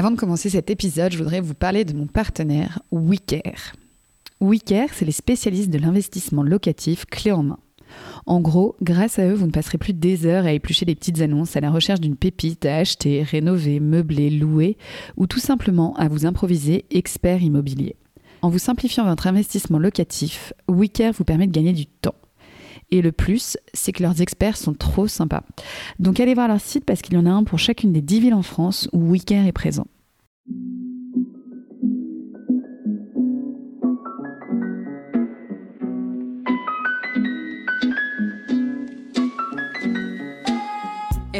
Avant de commencer cet épisode, je voudrais vous parler de mon partenaire WeCare. WeCare, c'est les spécialistes de l'investissement locatif clé en main. En gros, grâce à eux, vous ne passerez plus des heures à éplucher des petites annonces à la recherche d'une pépite à acheter, rénover, meubler, louer, ou tout simplement à vous improviser expert immobilier. En vous simplifiant votre investissement locatif, WeCare vous permet de gagner du temps. Et le plus, c'est que leurs experts sont trop sympas. Donc allez voir leur site parce qu'il y en a un pour chacune des 10 villes en France où WeCare est présent.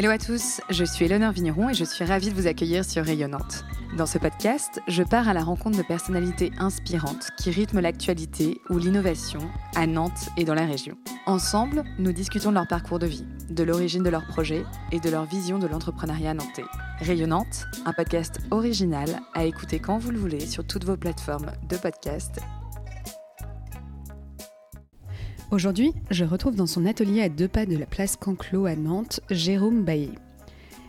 Hello à tous, je suis Eleonore Vigneron et je suis ravie de vous accueillir sur Rayonnante. Dans ce podcast, je pars à la rencontre de personnalités inspirantes qui rythment l'actualité ou l'innovation à Nantes et dans la région. Ensemble, nous discutons de leur parcours de vie, de l'origine de leurs projets et de leur vision de l'entrepreneuriat nantais. Rayonnante, un podcast original à écouter quand vous le voulez sur toutes vos plateformes de podcast Aujourd'hui, je retrouve dans son atelier à deux pas de la place Canclos à Nantes, Jérôme Baillet.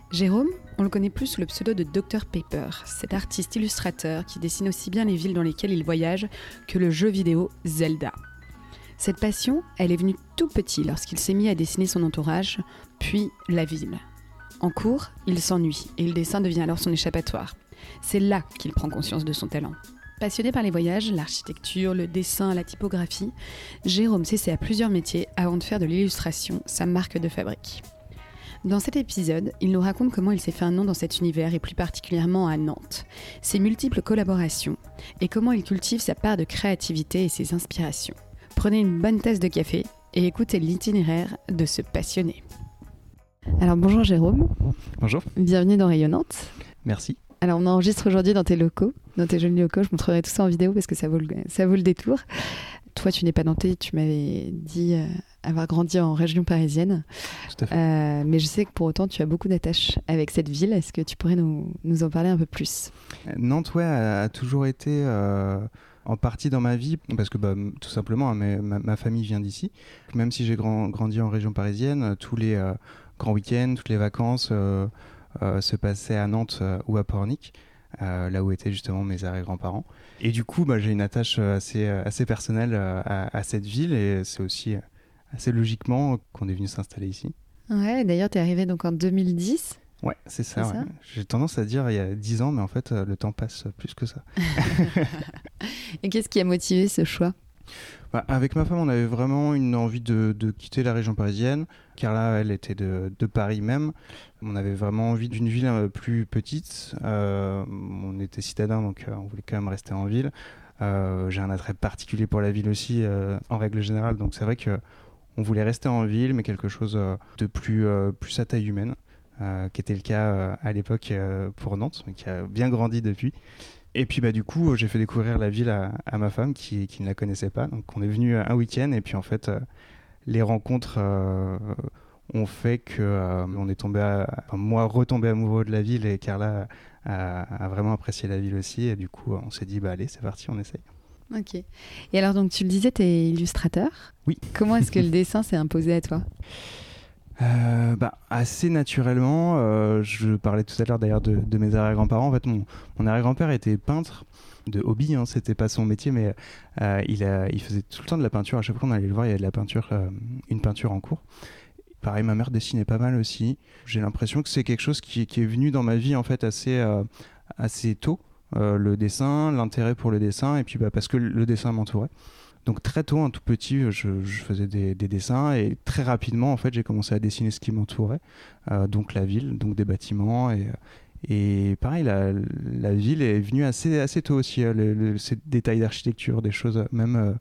Jérôme, on le connaît plus sous le pseudo de Dr Paper, cet artiste illustrateur qui dessine aussi bien les villes dans lesquelles il voyage que le jeu vidéo Zelda. Cette passion, elle est venue tout petit lorsqu'il s'est mis à dessiner son entourage, puis la ville. En cours, il s'ennuie et le dessin devient alors son échappatoire. C'est là qu'il prend conscience de son talent. Passionné par les voyages, l'architecture, le dessin, la typographie, Jérôme s'essaie à plusieurs métiers avant de faire de l'illustration sa marque de fabrique. Dans cet épisode, il nous raconte comment il s'est fait un nom dans cet univers et plus particulièrement à Nantes, ses multiples collaborations et comment il cultive sa part de créativité et ses inspirations. Prenez une bonne tasse de café et écoutez l'itinéraire de ce passionné. Alors bonjour Jérôme. Bonjour. Bienvenue dans Rayonnante. Merci. Alors, on enregistre aujourd'hui dans tes locaux, dans tes jolis locaux. Je montrerai tout ça en vidéo parce que ça vaut le, ça vaut le détour. Toi, tu n'es pas nantais, tu m'avais dit euh, avoir grandi en région parisienne. Tout à fait. Euh, mais je sais que pour autant, tu as beaucoup d'attaches avec cette ville. Est-ce que tu pourrais nous, nous, en parler un peu plus? Nantes, ouais, a, toujours été euh, en partie dans ma vie parce que bah, tout simplement, hein, ma, ma, famille vient d'ici. Même si j'ai grand, grandi en région parisienne, tous les grands week-ends, toutes les vacances se passait à Nantes ou à Pornic. Euh, là où étaient justement mes arrière-grands-parents. Et du coup, bah, j'ai une attache assez, assez personnelle à, cette ville et c'est aussi assez logiquement qu'on est venu s'installer ici. Ouais, d'ailleurs, tu es arrivé donc en 2010. Ouais, c'est ça. Ouais. J'ai tendance à dire il y a 10 ans, mais en fait, le temps passe plus que ça. et qu'est-ce qui a motivé ce choix? Bah, avec ma femme, on avait vraiment une envie de, quitter la région parisienne, car là, elle était de, Paris même. On avait vraiment envie d'une ville euh, plus petite. Euh, on était citadin, donc euh, on voulait quand même rester en ville. J'ai un attrait particulier pour la ville aussi, en règle générale. Donc c'est vrai que on voulait rester en ville, mais quelque chose de plus, plus à taille humaine, qui était le cas à l'époque pour Nantes, mais qui a bien grandi depuis. Et puis bah du coup, j'ai fait découvrir la ville à, ma femme qui, qui, ne la connaissait pas. Donc on est venu un week-end et puis en fait, euh, les rencontres euh, ont fait que euh, on est tombé, enfin, moi retombé amoureux de la ville et Carla a, vraiment apprécié la ville aussi. Et du coup, on s'est dit bah allez, c'est parti, on essaye. Ok. Et alors donc tu le disais, tu es illustrateur. Oui. Comment est-ce que le dessin s'est imposé à toi? Euh, bah, assez naturellement, euh, je parlais tout à l'heure d'ailleurs de, mes arrière-grands-parents. En fait, mon, arrière-grand-père était peintre de hobby, hein, c'était pas son métier, mais euh, il, faisait tout le temps de la peinture. À chaque fois qu'on allait le voir, il y avait de la peinture, une peinture en cours. Pareil, ma mère dessinait pas mal aussi. J'ai l'impression que c'est quelque chose qui, qui, est venu dans ma vie en fait assez, assez tôt. le dessin, l'intérêt pour le dessin, et puis bah, parce que le dessin m'entourait. Donc très tôt, un tout petit, je, faisais des, dessins et très rapidement, en fait, j'ai commencé à dessiner ce qui m'entourait, euh, donc la ville, donc des bâtiments et, et pareil, la, la, ville est venue assez, assez tôt aussi. Euh, ces détails d'architecture, des choses, même, euh,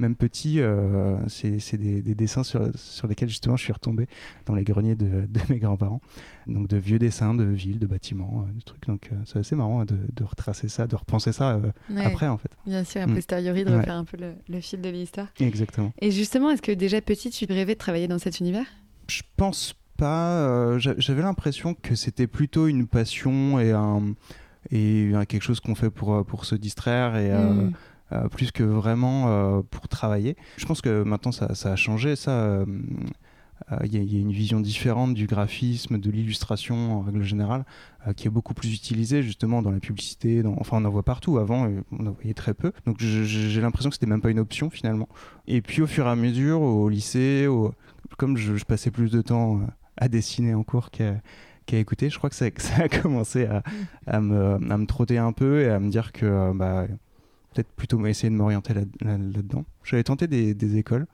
même petits, euh, c'est des, des, dessins sur, sur lesquels justement je suis retombé dans les greniers de, de mes grands-parents. Donc de vieux dessins de villes, de bâtiments, de trucs. Donc c'est assez marrant de, de, retracer ça, de repenser ça après en fait. Bien sûr, a mm. posteriori, de refaire un peu le, le fil de l'histoire. Exactement. Et justement, est-ce que déjà petit, tu rêvais de travailler dans cet univers? Je pense pas. Euh, j'avais l'impression que c'était plutôt une passion et, un, et quelque chose qu'on fait pour, pour se distraire et. Euh, mm. euh, plus que vraiment pour travailler. Je pense que maintenant ça, ça a changé. Ça, il y, a une vision différente du graphisme, de l'illustration en règle générale, qui est beaucoup plus utilisée justement dans la publicité. Enfin, on en voit partout. Avant, on en voyait très peu. Donc, j'ai l'impression que c'était même pas une option finalement. Et puis, au fur et à mesure, au lycée, comme je, passais plus de temps à dessiner en cours qu'à écouter, je crois que ça, a commencé à, me, à, me, trotter un peu et à me dire que bah, peut-être plutôt essayer de m'orienter là-dedans. J'avais tenté des, écoles,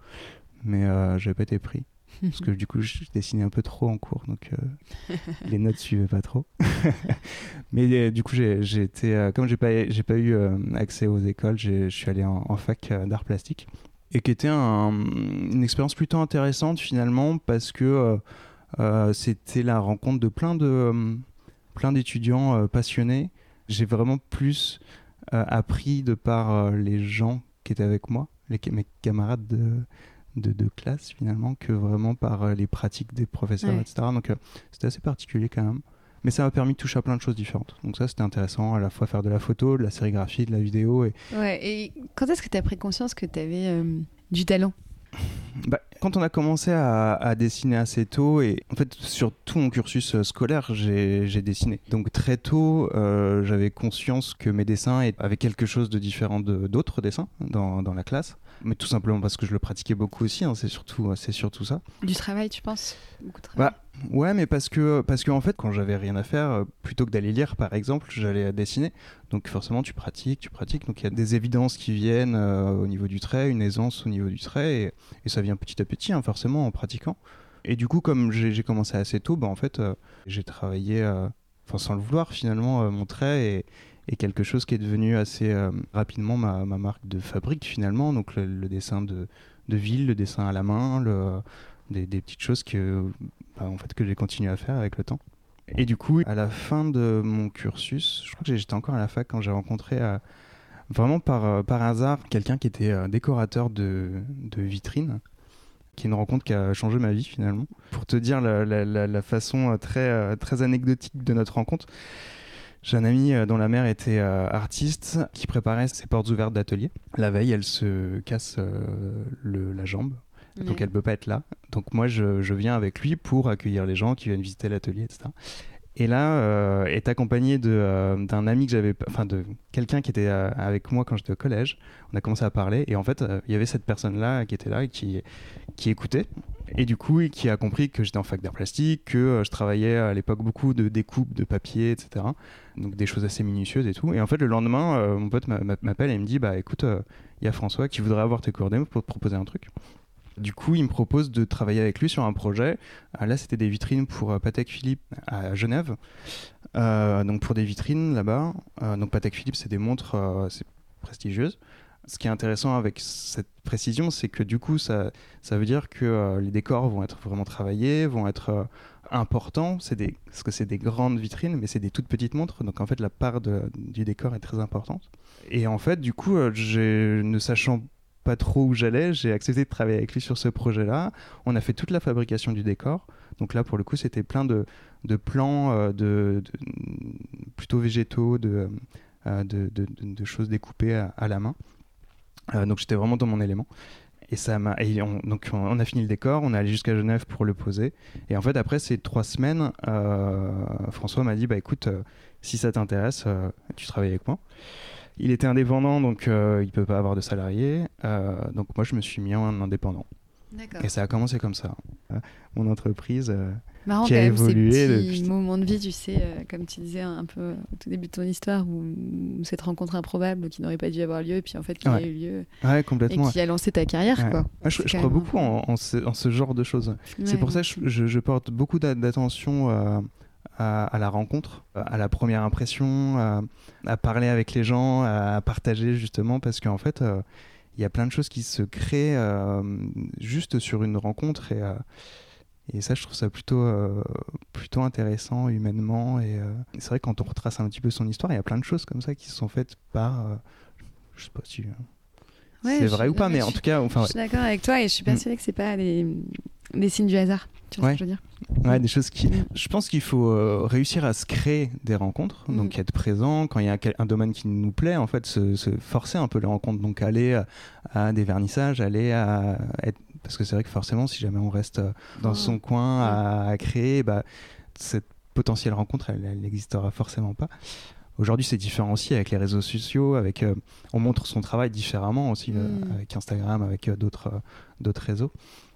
mais euh, j'avais pas été pris. Parce que du coup, je dessinais un peu trop en cours, donc euh, les notes suivaient pas trop. mais euh, du coup, j'ai été, euh, comme j'ai pas, j'ai pas eu accès aux écoles, je suis allé en, fac d'art plastique et qui était une expérience plutôt intéressante finalement parce que c'était la rencontre de plein de plein d'étudiants passionnés. J'ai vraiment plus appris de par les gens qui étaient avec moi, les, mes camarades de, de, classe finalement, que vraiment par les pratiques des professeurs, etc. Donc c'était assez particulier quand même. Mais ça m'a permis de toucher à plein de choses différentes. Donc ça, c'était intéressant, à la fois faire de la photo, de la sérigraphie, de la vidéo. Et, ouais, et quand est-ce que tu as pris conscience que tu avais du talent? Bah, quand on a commencé à, dessiner assez tôt, et en fait sur tout mon cursus euh, scolaire, j'ai dessiné. Donc très tôt, euh, j'avais conscience que mes dessins avaient quelque chose de différent d'autres dessins dans, dans, la classe. Mais tout simplement parce que je le pratiquais beaucoup aussi, hein, c'est surtout, surtout ça. Du travail, tu penses? Beaucoup de travail? Bah, Ouais, mais parce que, parce que en fait, quand j'avais rien à faire, euh, plutôt que d'aller lire, par exemple, j'allais dessiner. Donc forcément, tu pratiques, tu pratiques. Donc il y a des évidences qui viennent euh, au niveau du trait, une aisance au niveau du trait, et, et ça vient petit à petit, hein, forcément, en pratiquant. Et du coup, comme j'ai commencé assez tôt, bah, en fait, euh, j'ai travaillé, enfin sans le vouloir, finalement, mon trait et, quelque chose qui est devenu assez rapidement ma, ma, marque de fabrique, finalement. Donc le, dessin de, de, ville, le dessin à la main, des, petites choses que bah, en fait, que j'ai continué à faire avec le temps. Et du coup, à la fin de mon cursus, je crois que j'étais encore à la fac quand j'ai rencontré euh, vraiment par, euh, par hasard quelqu'un qui était euh, décorateur de vitrines qui est une rencontre qui a changé ma vie finalement. Pour te dire la, la, la façon très, très anecdotique de notre rencontre, j'ai un ami dont la mère était artiste qui préparait ses portes ouvertes d'atelier. La veille, elle se casse le, la jambe donc elle peut pas être là. Donc moi je, je, viens avec lui pour accueillir les gens qui viennent visiter l'atelier, etc. Et là, euh, est accompagné euh, d'un ami que j'avais, enfin de quelqu'un qui était euh, avec moi quand j'étais au collège. On a commencé à parler et en fait, il y avait cette personne-là qui était là et qui, qui écoutait. Et du coup, qui a compris que j'étais en fac d'art plastique, que je travaillais à l'époque beaucoup de découpe de papier, etc. Donc des choses assez minutieuses et tout. Et en fait, le lendemain, mon pote m'appelle et me dit, bah écoute, il y a François qui voudrait avoir tes coordonnées pour te proposer un truc. Du coup, il me propose de travailler avec lui sur un projet. Euh, là, c'était des vitrines pour euh, Patek Philippe à Genève. Euh, donc pour des vitrines là-bas. donc Patek Philippe, c'est des montres prestigieuses. Ce qui est intéressant avec cette précision, c'est que du coup, ça, ça veut dire que les décors vont être vraiment travaillés, vont être importants. C'est des, parce que c'est des grandes vitrines, mais c'est des toutes petites montres. Donc en fait, la part du décor est très importante. Et en fait, du coup, ne sachant pas trop où j'allais, j'ai accepté de travailler avec lui sur ce projet-là. On a fait toute la fabrication du décor. Donc là, pour le coup, c'était plein de, de plans euh, de, plutôt végétaux, de, euh, de, de, choses découpées à, la main. Euh, donc j'étais vraiment dans mon élément. Et ça m'a. Donc on a fini le décor, on est allé jusqu'à Genève pour le poser. Et en fait, après ces trois semaines, François m'a dit bah écoute, si ça t'intéresse, tu travailles avec moi. Il était indépendant, donc euh, il ne peut pas avoir de salarié. Euh, donc moi, je me suis mis en indépendant. Et ça a commencé comme ça. Euh, mon entreprise Marrant, qui a évolué ces petits moments de vie, tu sais, comme tu disais un peu au tout début de ton histoire, où, cette rencontre improbable qui n'aurait pas dû avoir lieu, et puis en fait qui a eu lieu, ouais, complètement, et qui a lancé ta carrière. Quoi. Ah, je, crois beaucoup en, ce, genre de choses. C'est pour ça que je, je, porte beaucoup d'attention à à, la rencontre, à la première impression, à, parler avec les gens, à partager justement, parce qu'en fait, euh, il y a plein de choses qui se créent euh, juste sur une rencontre et, euh, et ça, je trouve ça plutôt, plutôt intéressant humainement. Et c'est vrai, quand on retrace un petit peu son histoire, il y a plein de choses comme ça qui se sont faites par. je sais pas si. c'est vrai ou pas, mais en tout cas. Enfin, je suis d'accord avec toi et je suis persuadée que c'est pas des, des signes du hasard. Tu vois ce que je veux dire Ouais, des choses qui. Mm. Je pense qu'il faut euh, réussir à se créer des rencontres, mm. donc être présent quand il y a un, domaine qui nous plaît, en fait, se, forcer un peu les rencontres, donc aller à, des vernissages, aller à être parce que c'est vrai que forcément, si jamais on reste dans Oh. son coin à, à créer, bah, cette potentielle rencontre, elle n'existera forcément pas. Aujourd'hui, c'est différent aussi avec les réseaux sociaux, avec euh, on montre son travail différemment aussi euh, Mm. avec Instagram, avec euh, d'autres euh, d'autres réseaux.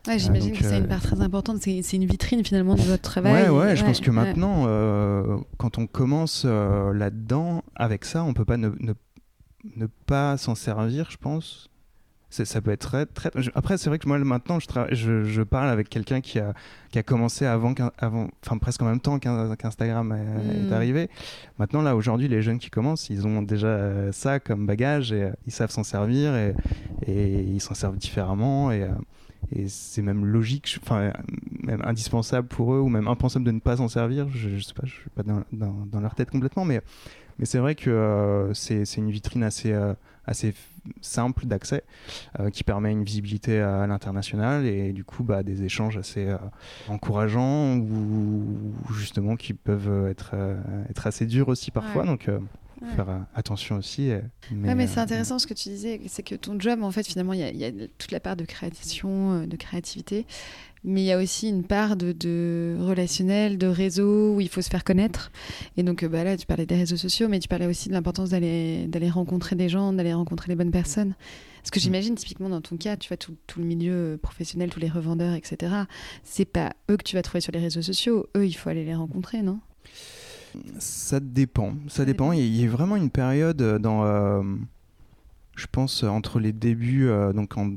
Ouais, J'imagine donc, que c'est euh, une part très importante. C'est une vitrine finalement de votre travail. Ouais, ouais, je pense que maintenant, euh, quand on commence euh, là-dedans, avec ça, on peut pas ne, ne, ne pas s'en servir, je pense. Ça peut être très. très... Après, c'est vrai que moi, maintenant, je, tra- je, je parle avec quelqu'un qui a, qui a commencé avant, avant, enfin presque en même temps qu'Instagram est, Mm. est arrivé. Maintenant, là, aujourd'hui, les jeunes qui commencent, ils ont déjà euh, ça comme bagage et euh, ils savent s'en servir et, et ils s'en servent différemment. Et, euh, et c'est même logique, enfin, même indispensable pour eux ou même impensable de ne pas s'en servir. Je, je sais pas, je suis pas dans, dans, dans leur tête complètement, mais, mais c'est vrai que euh, c'est une vitrine assez, euh, assez simple d'accès euh, qui permet une visibilité à l'international et du coup bah, des échanges assez euh, encourageants ou, ou justement qui peuvent être, être assez durs aussi parfois. Ouais. Donc Ouais. faire euh, attention aussi. euh, Ouais, mais euh, c'est intéressant ce que tu disais, c'est que ton job, en fait, finalement, il y, a- il y a toute la part de création, de créativité, mais il y a aussi une part de, de relationnel, de réseau, où il faut se faire connaître. Et donc, bah, là, tu parlais des réseaux sociaux, mais tu parlais aussi de l'importance d'aller d'aller rencontrer des gens, d'aller rencontrer les bonnes personnes. Parce que Mm. j'imagine, typiquement, dans ton cas, tu vois, tout, tout le milieu professionnel, tous les revendeurs, etc., c'est pas eux que tu vas trouver sur les réseaux sociaux. Eux, il faut aller les rencontrer, non? Ça dépend. Ça dépend. Il y a- vraiment une période euh, dans, euh, je pense, euh, entre les débuts, euh, donc en-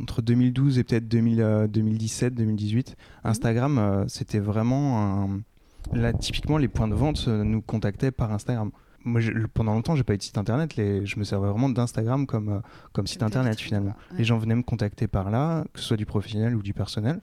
entre 2012 et peut-être 2000, euh, 2017, 2018, Instagram, euh, c'était vraiment un- Là, typiquement, les points de vente nous contactaient par Instagram. Moi, je- pendant longtemps, j'ai pas eu de site internet. Les, je me servais vraiment d'Instagram comme, euh, comme site internet finalement. Ouais. Les gens venaient me contacter par là, que ce soit du professionnel ou du personnel.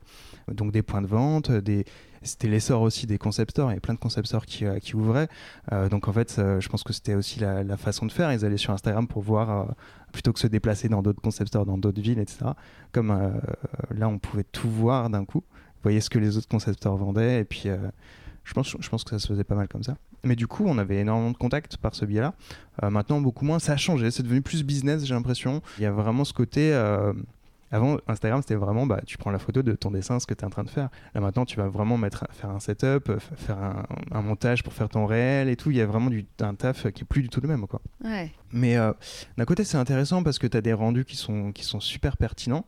Donc des points de vente, des... c'était l'essor aussi des concept stores. Il y a plein de concept stores qui, euh, ouvraient. Euh, donc en fait, euh, je pense que c'était aussi la, façon de faire. Ils allaient sur Instagram pour voir, plutôt que se déplacer dans d'autres concept stores, dans d'autres villes, etc. Comme là, on pouvait tout voir d'un coup. Voyez ce que les autres concept stores vendaient. Et puis, je, pense, je pense que ça se faisait pas mal comme ça. Mais du coup, on avait énormément de contacts par ce biais-là. Maintenant, beaucoup moins. Ça a changé. C'est devenu plus business, j'ai l'impression. Il y a vraiment ce côté. Avant, Instagram, c'était vraiment, bah, tu prends la photo de ton dessin, ce que tu es en train de faire. Là, maintenant, tu vas vraiment mettre, faire un setup, euh, faire un, un montage pour faire ton réel et tout. Il y a vraiment du, un taf qui est plus du tout le même. Quoi. Ouais. Mais euh, d'un côté, c'est intéressant parce que tu as des rendus qui sont, qui sont super pertinents.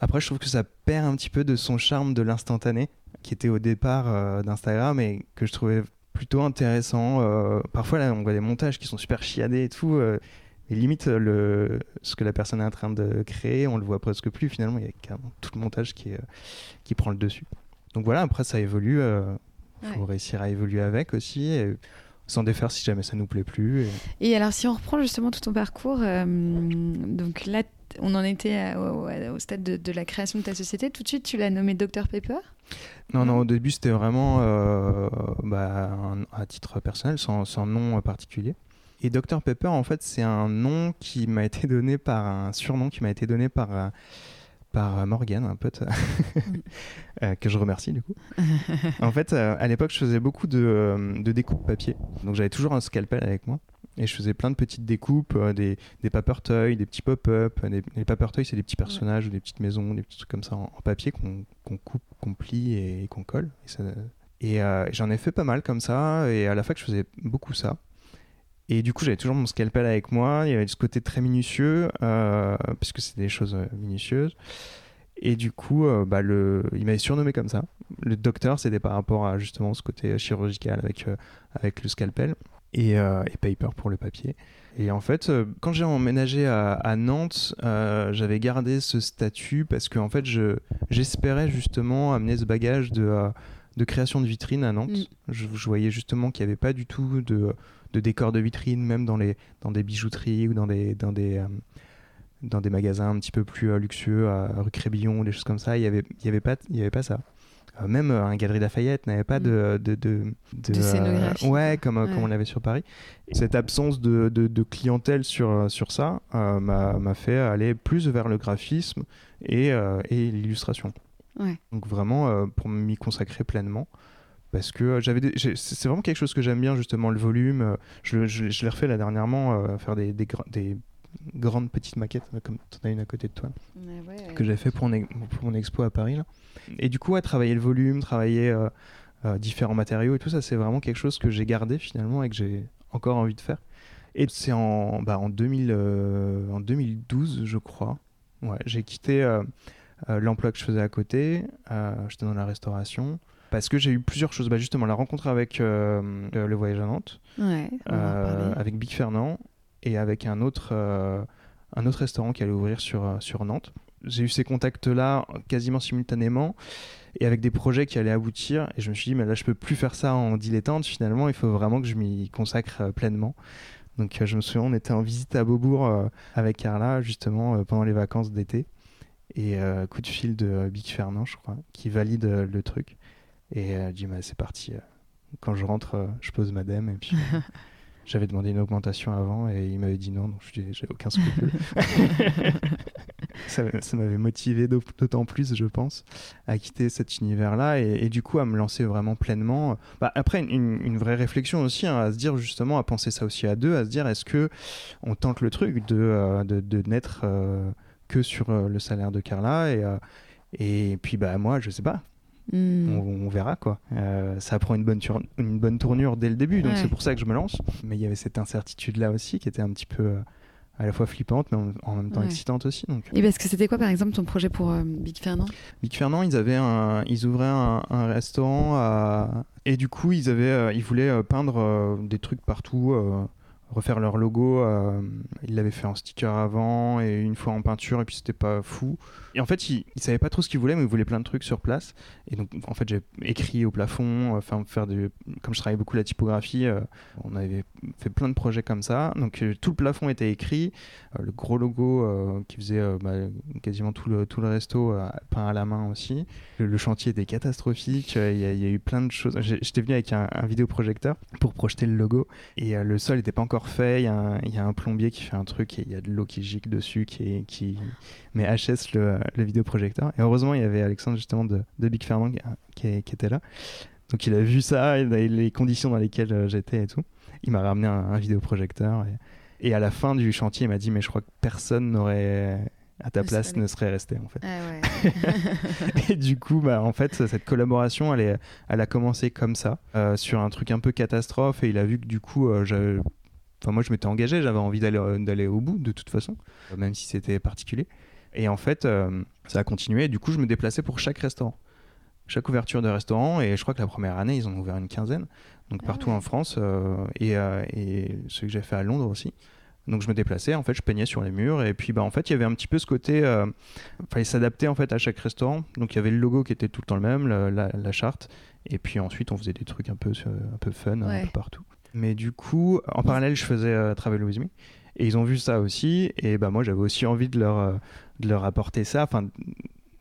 Après, je trouve que ça perd un petit peu de son charme de l'instantané, qui était au départ euh, d'Instagram et que je trouvais plutôt intéressant. Euh, parfois, là, on voit des montages qui sont super chiadés et tout. euh, et limite, le, ce que la personne est en train de créer, on le voit presque plus. Finalement, il y a carrément tout le montage qui, est, euh, qui prend le dessus. Donc voilà, après, ça évolue. Il faut Ouais. réussir à évoluer avec aussi. Et s'en défaire si jamais ça nous plaît plus. et- Et alors, si on reprend justement tout ton parcours, euh, donc là, on en était à- au, stade de, de la création de ta société. Tout de suite, tu l'as nommé Dr Pepper? Non, non, Non. au début, c'était vraiment euh, bah, un- à titre personnel, sans, sans nom particulier. Et Dr Pepper, en fait, c'est un nom qui m'a été donné par un surnom qui m'a été donné par, euh, par Morgan, un pote, euh, que je remercie du coup. en fait, euh, à l'époque, je faisais beaucoup de, euh, de découpes papier. Donc j'avais toujours un scalpel avec moi. Et je faisais plein de petites découpes, euh, des, des paper-toys, des petits pop-up. Des, les paper-toys, c'est des petits personnages ou des petites maisons, des petits trucs comme ça en, en papier qu'on qu'on coupe, qu'on plie et, qu'on colle. Et, euh, j'en ai fait pas mal comme ça. Et à la fac, je faisais beaucoup ça. Et du coup, j'avais toujours mon scalpel avec moi. Il y avait ce côté très minutieux, euh, puisque c'est des choses euh, minutieuses. Et du coup, euh, bah, le... il m'avait surnommé comme ça. Le docteur, c'était par rapport à justement ce côté chirurgical avec, euh, avec le scalpel. Et, euh, et paper pour le papier. Et en fait, euh, quand j'ai emménagé à, Nantes, euh, j'avais gardé ce statut parce que en fait, je, j'espérais justement amener ce bagage de, euh, de création de vitrine à Nantes. Mm. Je, je voyais justement qu'il n'y avait pas du tout de, de décor de vitrine, même dans, les, dans des bijouteries ou dans des, dans des, euh, dans des magasins un petit peu plus euh, luxueux, à rue Crébillon, des choses comme ça. Il n'y avait, y avait, pas- y avait pas ça. Euh, même un Galerie Lafayette n'avait pas de, de, de, De scénographie, ouais, comme, Ouais. comme on l'avait sur Paris. Cette absence de, de, clientèle sur, sur ça m'a m'a fait aller plus vers le graphisme et, et l'illustration. Ouais. Donc vraiment euh, pour m'y consacrer pleinement. Parce que euh, j'avais des- c'est vraiment quelque chose que j'aime bien, justement, le volume. Euh, Je, je, je l'ai refait là dernièrement, euh, faire des, des, gra- des, grande petite maquette, comme tu en as une à côté de toi, que j'ai fait pour, mon expo à Paris. Là. Et du coup, à travailler le volume, travailler différents matériaux et tout ça, c'est vraiment quelque chose que j'ai gardé finalement et que j'ai encore envie de faire. Et c'est en, bah, en, 2000, en 2012, je crois. Ouais, j'ai quitté l'emploi que je faisais à côté. J'étais dans la restauration parce que j'ai eu plusieurs choses. Bah, justement, la rencontre avec euh, le voyage à Nantes, euh, avec Big Fernand et avec un autre, euh, un autre restaurant qui allait ouvrir sur, sur Nantes. J'ai eu ces contacts-là quasiment simultanément et avec des projets qui allaient aboutir. Et je me suis dit, mais là, je peux plus faire ça en dilettante. Finalement, il faut vraiment que je m'y consacre pleinement. Donc, je me souviens, on était en visite à Beaubourg avec Carla, justement, pendant les vacances d'été. Et coup de fil de Big Fernand, je crois, qui valide le truc. Et elle dit bah, c'est parti. Euh. Quand je rentre, euh, je pose madame. Et puis j'avais demandé une augmentation avant et il m'avait dit non, donc j'ai aucun scrupule. ça, m'avait motivé d'autant plus, je pense, à quitter cet univers-là et, du coup à me lancer vraiment pleinement. Bah, après, une, vraie réflexion aussi, hein, à se dire justement, à penser ça aussi à deux, à se dire est-ce que on tente le truc de, euh, de, n'être que sur le salaire de Carla et, et puis bah moi, je sais pas Hmm. On, verra quoi. Euh, ça prend une bonne, une bonne tournure dès le début, donc c'est pour ça que je me lance. Mais il y avait cette incertitude là aussi qui était un petit peu euh, à la fois flippante, mais en, même temps excitante aussi. Donc. Et parce que c'était quoi par exemple ton projet pour euh, Big Fernand? Big Fernand, ils avaient un, ils ouvraient un, restaurant et du coup ils avaient, ils voulaient peindre des trucs partout refaire leur logo. Euh, ils l'avaient fait en sticker avant et une fois en peinture et puis c'était pas fou. Et en fait, ils, ne savaient pas trop ce qu'ils voulaient, mais ils voulaient plein de trucs sur place. Et donc, en fait, j'ai écrit au plafond, euh, enfin, faire du, comme je travaillais beaucoup la typographie, euh, on avait fait plein de projets comme ça. Donc, tout le plafond était écrit, le gros logo qui faisait bah, quasiment tout le, tout le resto peint à la main aussi. Le, chantier était catastrophique, il y, a eu plein de choses. J'étais venu avec un, vidéoprojecteur pour projeter le logo et le sol n'était pas encore fait. Il y, a un plombier qui fait un truc et il y a de l'eau qui gicle dessus, qui, qui met HS le, le vidéoprojecteur. Et heureusement, il y avait Alexandre justement de, Big Fernand qui, était là. Donc il a vu ça, les conditions dans lesquelles euh, j'étais et tout. Il m'a ramené un, vidéoprojecteur. Et, et, à la fin du chantier, il m'a dit Mais je crois que personne n'aurait à ta place ne serait resté en fait. Ah et du coup, bah, en fait, cette collaboration, elle, est, elle a commencé comme ça, euh, sur un truc un peu catastrophe, et il a vu que du coup, euh, Enfin, moi, je m'étais engagé, j'avais envie d'aller, d'aller au bout de toute façon, même si c'était particulier. Et en fait, euh, ça a continué. Et du coup, je me déplaçais pour chaque restaurant. Chaque ouverture de restaurant. Et je crois que la première année, ils en ont ouvert une quinzaine. Donc ah partout en France. et, et ce que j'ai fait à Londres aussi. Donc je me déplaçais, en fait, je peignais sur les murs. Et puis, bah, en fait, il y avait un petit peu ce côté. Il fallait s'adapter en fait à chaque restaurant. Donc il y avait le logo qui était tout le temps le même, la, charte. Et puis ensuite, on faisait des trucs un peu, un peu fun un peu partout. Mais du coup, en parallèle, je faisais euh, Travel With Me. Et ils ont vu ça aussi. Et bah, moi, j'avais aussi envie de leur, euh, de leur apporter ça. Enfin,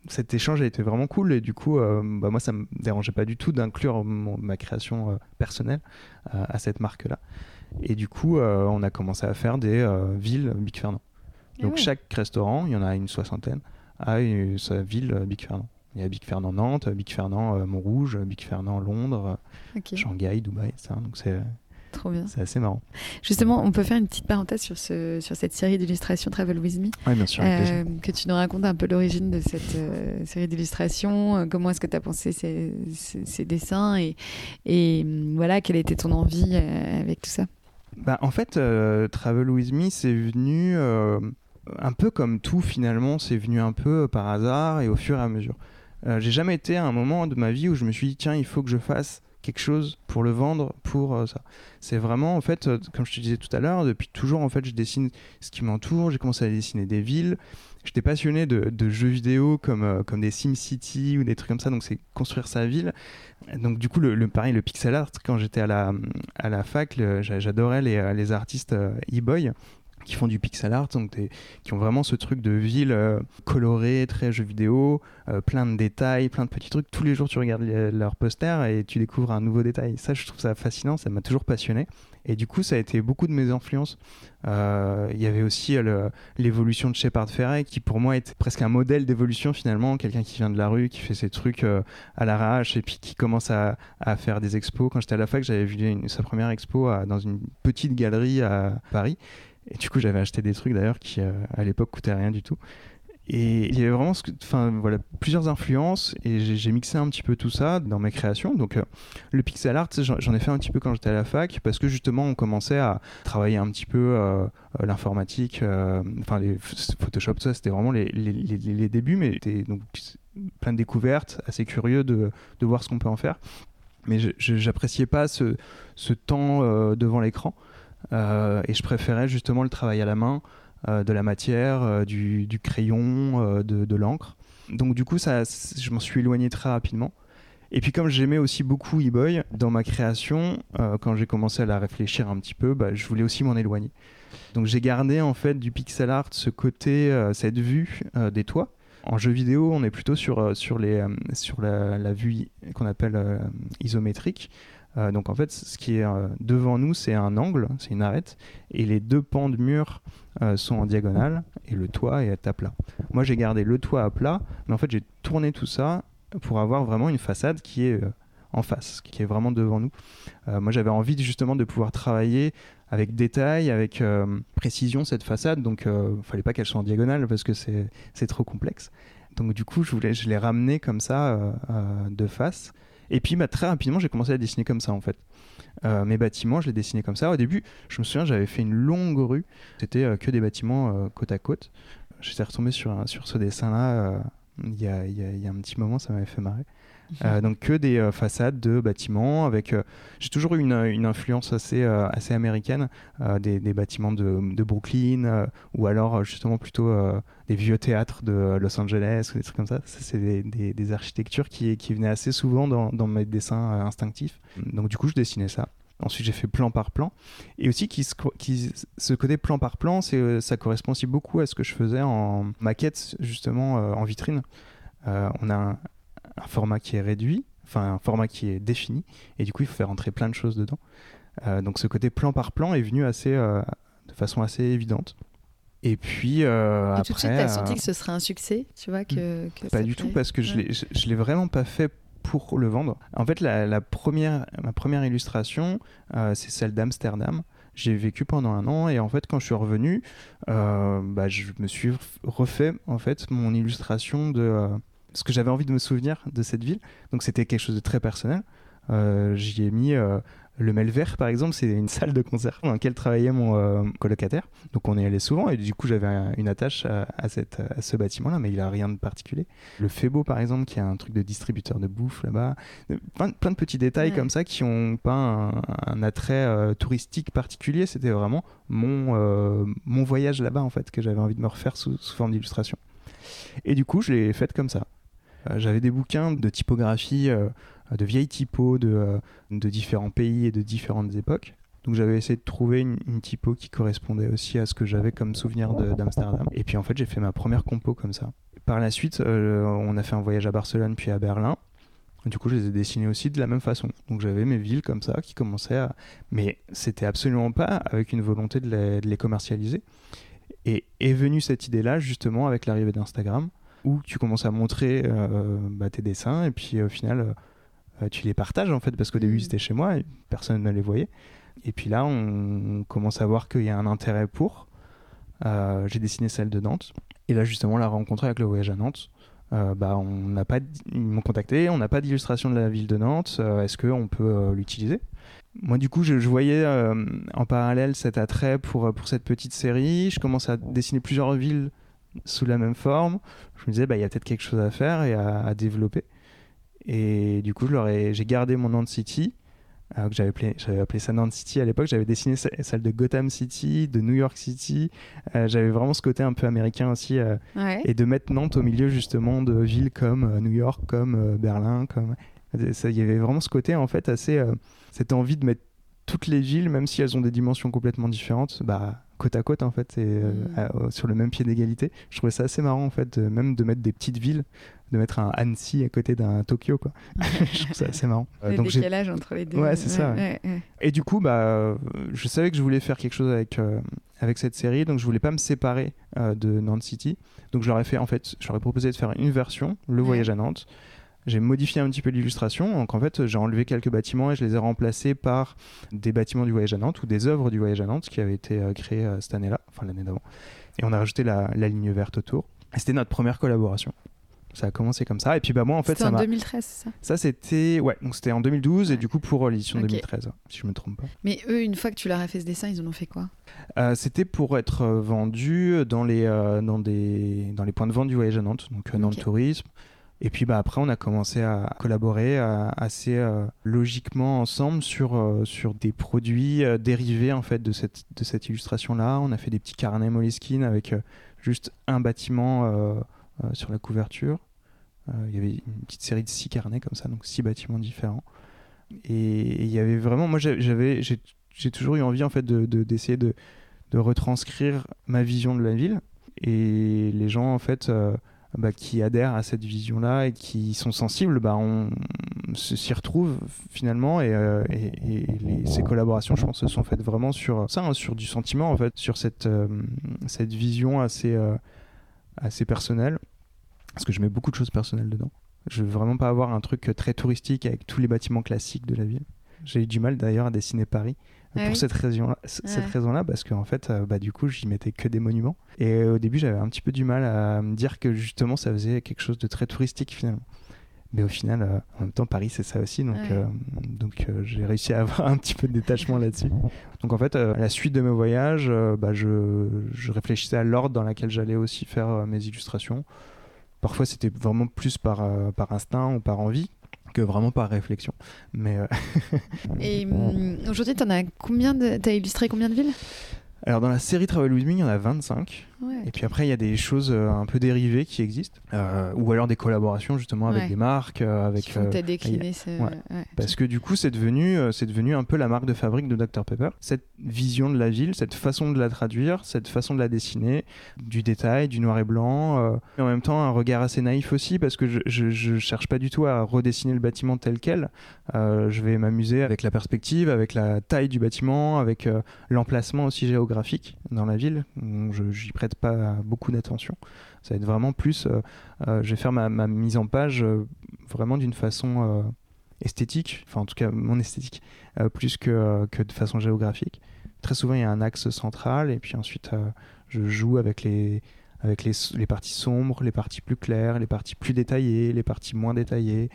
cet échange a été vraiment cool. Et du coup, euh, bah, moi, ça me dérangeait pas du tout d'inclure ma création personnelle à cette marque-là. Et du coup, on a commencé à faire des villes Big Fernand. Ah Donc, chaque restaurant, il y en a une soixantaine, a une, sa ville Big Fernand. Il y a Big Fernand Nantes, Big Fernand Montrouge, Big Fernand Londres, Shanghai, Dubaï, ça. Donc c'est Trop bien. C'est assez marrant. Justement, on peut faire une petite parenthèse sur, ce, sur cette série d'illustrations Travel With Me. Oui, bien sûr. Euh, que tu nous racontes un peu l'origine de cette euh, série d'illustrations. Euh, comment est-ce que tu as pensé ces, ces, dessins et, et voilà, quelle était ton envie avec tout ça? Bah, En fait, Travel With Me, c'est venu un peu comme tout finalement. C'est venu un peu par hasard et au fur et à mesure. J'ai jamais été à un moment de ma vie où je me suis dit, tiens, il faut que je fasse quelque chose pour le vendre pour euh, ça. C'est vraiment en fait, euh, comme je te disais tout à l'heure, depuis toujours en fait, je dessine ce qui m'entoure. J'ai commencé à dessiner des villes. J'étais passionné de, jeux vidéo comme, euh, comme des SimCity ou des trucs comme ça, donc c'est construire sa ville. Donc du coup, le, pareil, le pixel art, quand j'étais à la, à la fac, j'adorais les, les artistes e-boy qui font du pixel art, donc qui ont vraiment ce truc de ville euh, colorée, très jeu vidéo, euh, plein de détails, plein de petits trucs. Tous les jours, tu regardes leurs posters et tu découvres un nouveau détail. Ça, je trouve ça fascinant, ça m'a toujours passionné. Et du coup, ça a été beaucoup de mes influences. Euh, il y avait aussi l'évolution de Shepard Ferret, qui pour moi est presque un modèle d'évolution finalement. Quelqu'un qui vient de la rue, qui fait ses trucs à l'arrache et puis qui commence à, faire des expos. Quand j'étais à la fac, j'avais vu sa première expo dans une petite galerie à Paris. Et du coup, j'avais acheté des trucs d'ailleurs qui, à l'époque, coûtaient rien du tout. Et il y avait vraiment enfin, voilà, plusieurs influences et j'ai mixé un petit peu tout ça dans mes créations. Donc euh, le pixel art, j'en ai fait un petit peu quand j'étais à la fac parce que justement on commençait à travailler un petit peu euh, euh, l'informatique, enfin les Photoshop, ça c'était vraiment les, les, les, débuts, mais c'était donc plein de découvertes, assez curieux de, de voir ce qu'on peut en faire. Mais j'appréciais pas ce, ce temps devant l'écran et je préférais justement le travail à la main. Euh, de la matière, euh, du, crayon, euh, de, l'encre. Donc du coup, ça, je m'en suis éloigné très rapidement. Et puis comme j'aimais aussi beaucoup eBoy, dans ma création, quand j'ai commencé à la réfléchir un petit peu, bah, je voulais aussi m'en éloigner. Donc j'ai gardé en fait du pixel art ce côté, cette vue des toits. En jeu vidéo, on est plutôt sur, sur, les, sur la vue qu'on appelle isométrique. Donc en fait, ce qui est devant nous, c'est un angle, c'est une arête, et les deux pans de mur euh, sont en diagonale et le toit est à plat. Moi, j'ai gardé le toit à plat, mais en fait, j'ai tourné tout ça pour avoir vraiment une façade qui est euh, en face, qui est vraiment devant nous. Euh, moi, j'avais envie justement de pouvoir travailler avec détail, avec précision cette façade, donc il fallait pas qu'elle soit en diagonale parce que c'est trop complexe. Donc du coup, je, voulais, je l'ai ramené comme ça de face. Et puis bah, très rapidement, j'ai commencé à dessiner comme ça en fait. Euh, mes bâtiments, je les dessinais comme ça. Au début, je me souviens, j'avais fait une longue rue. C'était euh, que des bâtiments euh, côte à côte. J'étais retombé sur, sur ce dessin-là il y, a, y, a, un petit moment, ça m'avait fait marrer. Mhm. donc que des façades de bâtiments avec j'ai toujours eu une, influence assez assez américaine des, bâtiments de, de Brooklyn ou alors justement plutôt des vieux théâtres de Los Angeles ou des trucs comme ça, c'est des, architectures qui, qui venaient assez souvent dans, mes dessins instinctifs donc du coup je dessinais ça Ensuite, j'ai fait plan par plan. Et aussi, qui, qui, ce côté plan par plan, euh, ça correspond aussi beaucoup à ce que je faisais en maquette, justement, euh, en vitrine. Euh, on a un, format qui est réduit, enfin un format qui est défini, et du coup, il faut faire entrer plein de choses dedans. donc, ce côté plan par plan est venu assez, de façon assez évidente. Et puis après, tout de suite, as senti que ce serait un succès, tu vois que, Pas du tout, parce que je je l'ai vraiment pas fait pour le vendre. En fait, la, première, ma première illustration, euh, c'est celle d'Amsterdam. J'ai vécu pendant un an et en fait, quand je suis revenu, euh, bah, je me suis refait en fait mon illustration de euh, ce que j'avais envie de me souvenir de cette ville. Donc, c'était quelque chose de très personnel. J'y ai mis le Melvert, par exemple, c'est une salle de concert dans laquelle travaillait mon euh, colocataire. Donc on y allait souvent et du coup j'avais une attache à, cette, à ce bâtiment-là, mais il a rien de particulier. Le Febo, par exemple, qui est un truc de distributeur de bouffe là-bas. Euh, plein, plein, de petits détails comme ça qui n'ont pas un, attrait euh, touristique particulier. C'était vraiment mon, mon voyage là-bas, en fait, que j'avais envie de me refaire sous, sous forme d'illustration. Et du coup, je l'ai faite comme ça. J'avais des bouquins de typographie euh, de vieilles typos de, euh, de, différents pays et de différentes époques. Donc j'avais essayé de trouver une, typo qui correspondait aussi à ce que j'avais comme souvenir d'Amsterdam. Et puis en fait j'ai fait ma première compo comme ça. Par la suite euh, on a fait un voyage à Barcelone puis à Berlin. Du coup je les ai dessinés aussi de la même façon. Donc j'avais mes villes comme ça qui commençaient à... Mais c'était absolument pas avec une volonté de les, commercialiser. Et est venue cette idée-là justement avec l'arrivée d'Instagram où tu commences à montrer bah, tes dessins et puis au final euh, tu les partages en fait parce qu'au début mm. c'était chez moi et personne ne les voyait. Et puis là, on commence à voir qu'il y a un intérêt pour. Euh, j'ai dessiné celle de Nantes. Et là, justement, la rencontre avec le voyage à Nantes. Euh, bah, on n'a pas, ils m'ont contacté, on n'a pas d'illustration de la ville de Nantes. Est-ce qu'on peut l'utiliser? Moi, du coup, je, je voyais en parallèle cet attrait pour, pour cette petite série. Je commence à dessiner plusieurs villes sous la même forme. Je me disais, bah, il y a peut-être quelque chose à faire et à, à développer. Et du coup, j'ai gardé mon Nantes City. que j'avais appelé, appelé ça Nantes City à l'époque. J'avais dessiné celle de Gotham City, de New York City. Euh, j'avais vraiment ce côté un peu américain aussi. Euh, et de mettre Nantes au milieu justement de villes comme euh, New York, comme Berlin. comme Il y avait vraiment ce côté en fait assez. cette envie de mettre toutes les villes, même si elles ont des dimensions complètement différentes, bah, côte à côte en fait, et, mm. sur le même pied d'égalité. Je trouvais ça assez marrant en fait, même de mettre des petites villes de mettre un Annecy à côté d'un Tokyo quoi. je trouve ça assez marrant. Le donc décalage entre les deux. Ouais, c'est ça. Et du coup bah je savais que je voulais faire quelque chose avec euh, avec cette série donc je voulais pas me séparer euh, de Nantes City. Donc je leur ai fait en fait, je leur ai proposé de faire une version, le voyage à Nantes j'ai modifié un petit peu l'illustration. Donc en fait, j'ai enlevé quelques bâtiments et je les ai remplacés par des bâtiments du voyage à Nantes ou des œuvres du voyage à Nantes qui avaient été euh, créées euh, cette année-là, enfin l'année d'avant. Et on a rajouté la, la ligne verte autour. Et c'était notre première collaboration. Ça a commencé comme ça. Et puis bah moi en fait C'était ça en m'a. 2013, c'est ça? Ça c'était ouais donc c'était en 2012 et du coup pour l'édition Ok. 2013 si je me trompe pas. Mais eux, une fois que tu leur as fait ce dessin, ils en ont fait quoi? Euh, c'était pour être euh, vendu dans les, euh, dans, des, dans les points de vente du voyage à Nantes, donc euh, dans le tourisme. Et puis bah, après, on a commencé à collaborer assez euh, logiquement ensemble sur, euh, sur des produits euh, dérivés en fait, de cette, de cette illustration-là. On a fait des petits carnets Moleskine avec juste un bâtiment sur la couverture. Il y avait une petite série de six carnets comme ça, donc six bâtiments différents. Et il y avait vraiment, moi j'avais, j'ai toujours eu envie en fait de- de- d'essayer de, de retranscrire ma vision de la ville et les gens en fait bah, qui adhèrent à cette vision là et qui sont sensibles bah, on s'y retrouvent finalement et, euh, ces collaborations je pense se sont faites vraiment sur ça hein, sur du sentiment en fait sur cette, euh, cette vision assez, euh, assez personnelle. Parce que je mets beaucoup de choses personnelles dedans. Je veux vraiment pas avoir un truc très touristique avec tous les bâtiments classiques de la ville. J'ai eu du mal d'ailleurs à dessiner Paris Ah pour oui cette raison-là, c- cette Ouais. raison-là, parce qu'en fait, euh, bah, du coup, j'y mettais que des monuments. Et au début, j'avais un petit peu du mal à me dire que justement, ça faisait quelque chose de très touristique finalement. Mais au final, euh, en même temps, Paris, c'est ça aussi. Donc, Ouais. euh, donc euh, j'ai réussi à avoir un petit peu de détachement là-dessus. Donc, en fait, à la suite de mes voyages, bah, je, je réfléchissais à l'ordre dans lequel j'allais aussi faire mes illustrations. Parfois, c'était vraiment plus par, par instinct ou par envie que vraiment par réflexion. Mais euh, Et hum, aujourd'hui, t'en as combien de... T'as illustré combien de villes? Alors, dans la série Travel With Me, il y en a 25. Ouais. Et puis après, il y a des choses euh, un peu dérivées qui existent, euh, ou alors des collaborations justement avec Ouais. des marques, euh, avec. Qui euh, décliné ce... ouais. parce que du coup, c'est devenu, c'est devenu un peu la marque de fabrique de Dr Pepper. Cette vision de la ville, cette façon de la traduire, cette façon de la dessiner, du détail, du noir et blanc, euh, et en même temps un regard assez naïf aussi, parce que je, je, je cherche pas du tout à redessiner le bâtiment tel quel. Je vais m'amuser avec la perspective, avec la taille du bâtiment, avec l'emplacement aussi géographique dans la ville. Je j'y prête pas beaucoup d'attention. Ça va être vraiment plus. euh, euh, je vais faire ma, ma mise en page euh, vraiment d'une façon esthétique, enfin en tout cas mon esthétique, plus que, que de façon géographique. Très souvent il y a un axe central et puis ensuite je joue avec les avec les, les parties sombres, les parties plus claires, les parties plus détaillées, les parties moins détaillées.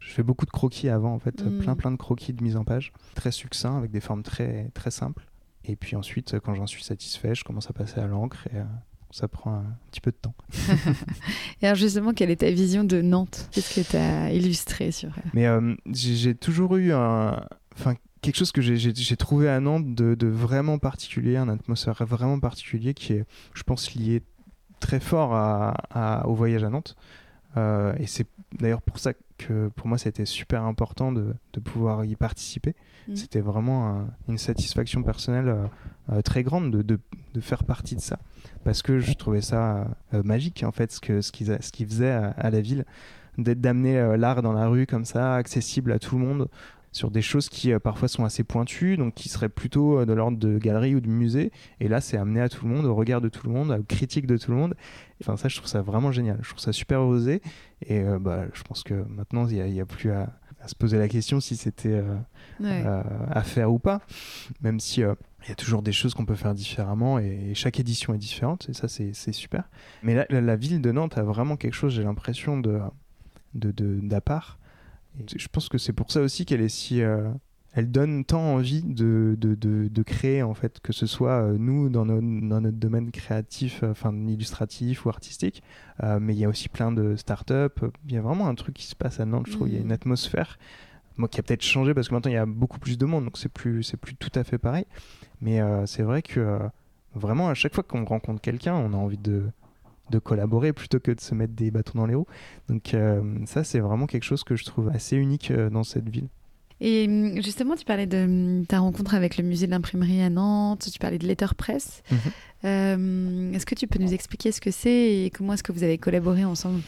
Je fais beaucoup de croquis avant en fait, Mm. plein plein de croquis de mise en page, très succincts avec des formes très très simples. Et puis ensuite, quand j'en suis satisfait, je commence à passer à l'encre et euh, ça prend un petit peu de temps. Et alors justement, quelle est ta vision de Nantes? Qu'est-ce que t'as illustré sur... euh, Mais euh, j'ai toujours eu un, enfin quelque chose que j'ai- trouvé à Nantes de, de vraiment particulier, un atmosphère vraiment particulier qui est, je pense, lié très fort à, à- au voyage à Nantes. Euh, et c'est d'ailleurs pour ça que pour moi, été super important de, de pouvoir y participer. Mhm. C'était vraiment un- une satisfaction personnelle euh, euh, très grande de, de, de faire partie de ça. Parce que je trouvais ça euh, magique, en fait, ce qu'ils ce a- ce faisaient à, à la ville, d'être d'amener l'art dans la rue comme ça, accessible à tout le monde, sur des choses qui euh, parfois sont assez pointues, donc qui seraient plutôt euh, de l'ordre de galerie ou de musée. Et là, c'est amené à tout le monde, au regard de tout le monde, aux critiques de tout le monde. Enfin, ça, je trouve ça vraiment génial. Je trouve ça super osé. Et euh, bah, je pense que maintenant, il n'y a, il y a plus à, à se poser la question si c'était Ouais. à faire ou pas, même si il y a toujours des choses qu'on peut faire différemment et, et chaque édition est différente et ça c'est super. Mais la, la- la ville de Nantes a vraiment quelque chose, j'ai l'impression de- d'à part. Je pense que c'est pour ça aussi qu'elle est si euh, elle donne tant envie de, de, de, de créer en fait que ce soit euh, nous dans, nos- dans notre domaine créatif, euh, enfin illustratif ou artistique, euh, mais il y a aussi plein de startups. Il y a vraiment un truc qui se passe à Nantes, je trouve. Il y a Mhm. une atmosphère moi qui a peut-être changé parce que maintenant il y a beaucoup plus de monde donc c'est plus c'est plus tout à fait pareil mais c'est vrai que vraiment à chaque fois qu'on rencontre quelqu'un on a envie de de collaborer plutôt que de se mettre des bâtons dans les roues. Donc euh, ça c'est vraiment quelque chose que je trouve assez unique euh, dans cette ville. Et hum, justement, tu parlais de hum, ta rencontre avec le musée de l'imprimerie à Nantes, tu parlais de Letterpress. Euh, est-ce que tu peux nous expliquer ce que c'est et comment est-ce que vous avez collaboré ensemble?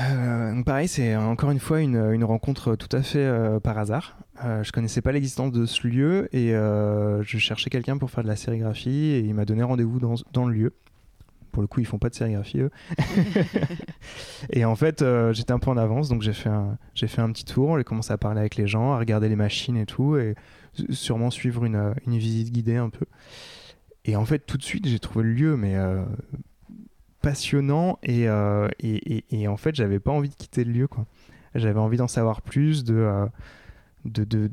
Euh, pareil, c'est encore une fois une, une rencontre tout à fait euh, par hasard. Euh, je connaissais pas l'existence de ce lieu et je cherchais quelqu'un pour faire de la sérigraphie et il m'a donné rendez-vous dans, dans le lieu pour le coup, ils font pas de sérigraphie, eux. et en fait, euh, j'étais un peu en avance, donc j'ai fait, un, petit tour, j'ai commencé à parler avec les gens, à regarder les machines et tout, et sûrement suivre une, une visite guidée un peu. Et en fait, tout de suite, j'ai trouvé le lieu, mais passionnant, et, et, et, en fait, j'avais pas envie de quitter le lieu, quoi. J'avais envie d'en savoir plus, de, de, de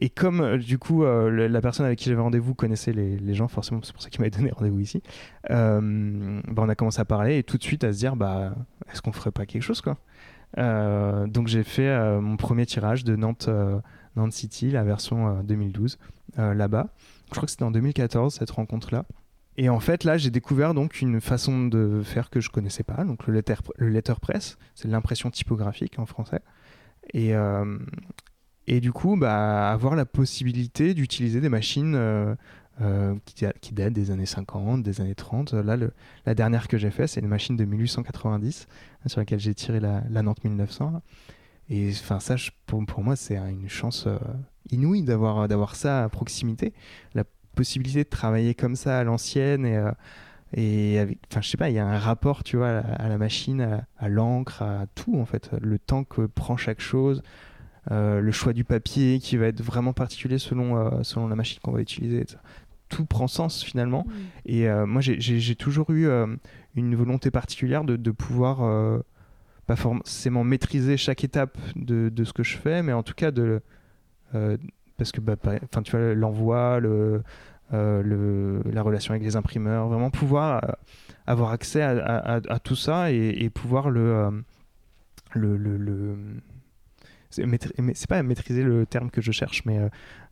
et comme euh, du coup euh, la personne avec qui j'avais rendez-vous connaissait les, gens forcément c'est pour ça qu'il m'avait donné rendez-vous ici euh, bah, on a commencé à parler et tout de suite à se dire bah est-ce qu'on ferait pas quelque chose quoi? Donc j'ai fait mon premier tirage de Nantes Nantes City la version 2012 là-bas. Je crois que c'était en 2014 cette rencontre là et en fait, là, j'ai découvert donc une façon de faire que je connaissais pas, donc le, letter, le letterpress, c'est l'impression typographique en français. Et, et du coup, bah, avoir la possibilité d'utiliser des machines euh, euh, qui, datent des années 50, des années 30. Là, la dernière que j'ai fait, c'est une machine de 1890 hein, sur laquelle j'ai tiré la, Nantes 1900. Et enfin, ça, pour, moi, c'est une chance euh, inouïe d'avoir ça à proximité. La possibilité de travailler comme ça à l'ancienne et et avec, enfin, je sais pas, il y a un rapport, tu vois, à la, machine, à, l'encre, à tout en fait, le temps que prend chaque chose, le choix du papier qui va être vraiment particulier selon, euh, selon la machine qu'on va utiliser. Tout prend sens finalement. Et euh, moi, j'ai toujours eu une volonté particulière de, de pouvoir pas forcément maîtriser chaque étape de, de, ce que je fais, mais en tout cas de parce que bah, enfin tu vois l'envoi, le, le, la relation avec les imprimeurs, vraiment pouvoir avoir accès à, à, tout ça et, et pouvoir le, le, le c'est pas maîtriser le terme que je cherche, mais euh,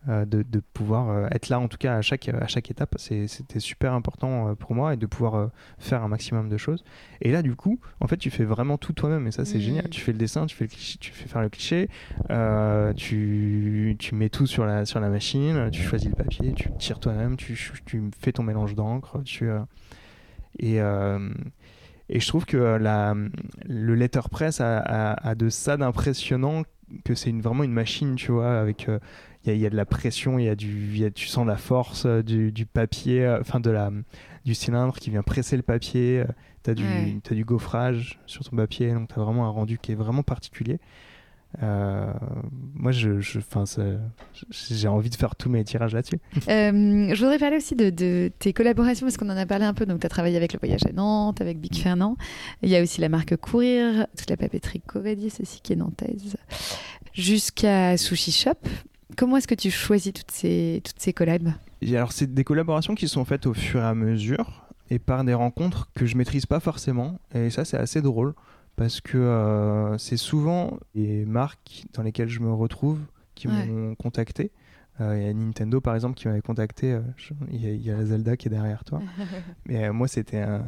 euh, de, de, pouvoir euh, être là en tout cas à chaque, à chaque étape, c'était super important pour moi et de pouvoir faire un maximum de choses. Et là, du coup, en fait, tu fais vraiment tout toi-même et ça, c'est génial. Tu fais le dessin, tu fais, le cliché, tu fais faire le cliché, tu, tu, mets tout sur la, sur la machine, tu choisis le papier, tu tires toi-même, tu, tu fais ton mélange d'encre, tu. et. Et je trouve que la, le letterpress a, a, a de ça d'impressionnant que c'est une, vraiment une machine, tu vois, avec euh, il y, a de la pression, il y a du, y a, tu sens la force euh, du, du papier, euh, enfin de la du cylindre qui vient presser le papier. tu as du, as du gaufrage sur ton papier, donc tu as vraiment un rendu qui est vraiment particulier. Moi, je, je j'ai envie de faire tous mes tirages là-dessus. je voudrais parler aussi de, de tes collaborations, parce qu'on en a parlé un peu. Donc, tu as travaillé avec le Voyage à Nantes, avec Big Fernand. Il y a aussi la marque Courir, toute la papeterie Covadis aussi, qui est nantaise jusqu'à Sushi Shop. Comment est-ce que tu choisis toutes ces, toutes ces collabs? Alors, c'est des collaborations qui sont faites au fur et à mesure et par des rencontres que je maîtrise pas forcément. Et ça, c'est assez drôle parce que euh, c'est souvent les marques dans lesquelles je me retrouve qui m'ont contacté. Euh, il y a Nintendo par exemple qui m'avait contacté. Euh, il y, a la Zelda qui est derrière toi. Mais moi, c'était un,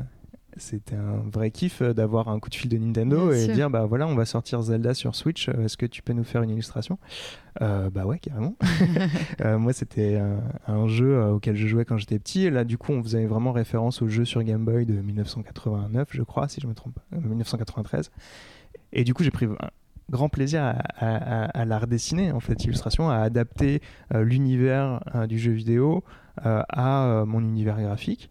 c'était un vrai kiff euh, d'avoir un coup de fil de Nintendo et dire bah voilà on va sortir Zelda sur Switch euh, est-ce que tu peux nous faire une illustration? Euh, bah ouais carrément. Moi c'était un, jeu auquel je jouais quand j'étais petit. Et là du coup on faisait vraiment référence au jeu sur Game Boy de 1989 je crois si je me trompe pas 1993 et du coup j'ai pris un grand plaisir à, à, la redessiner en fait illustration à adapter l'univers du jeu vidéo à mon univers graphique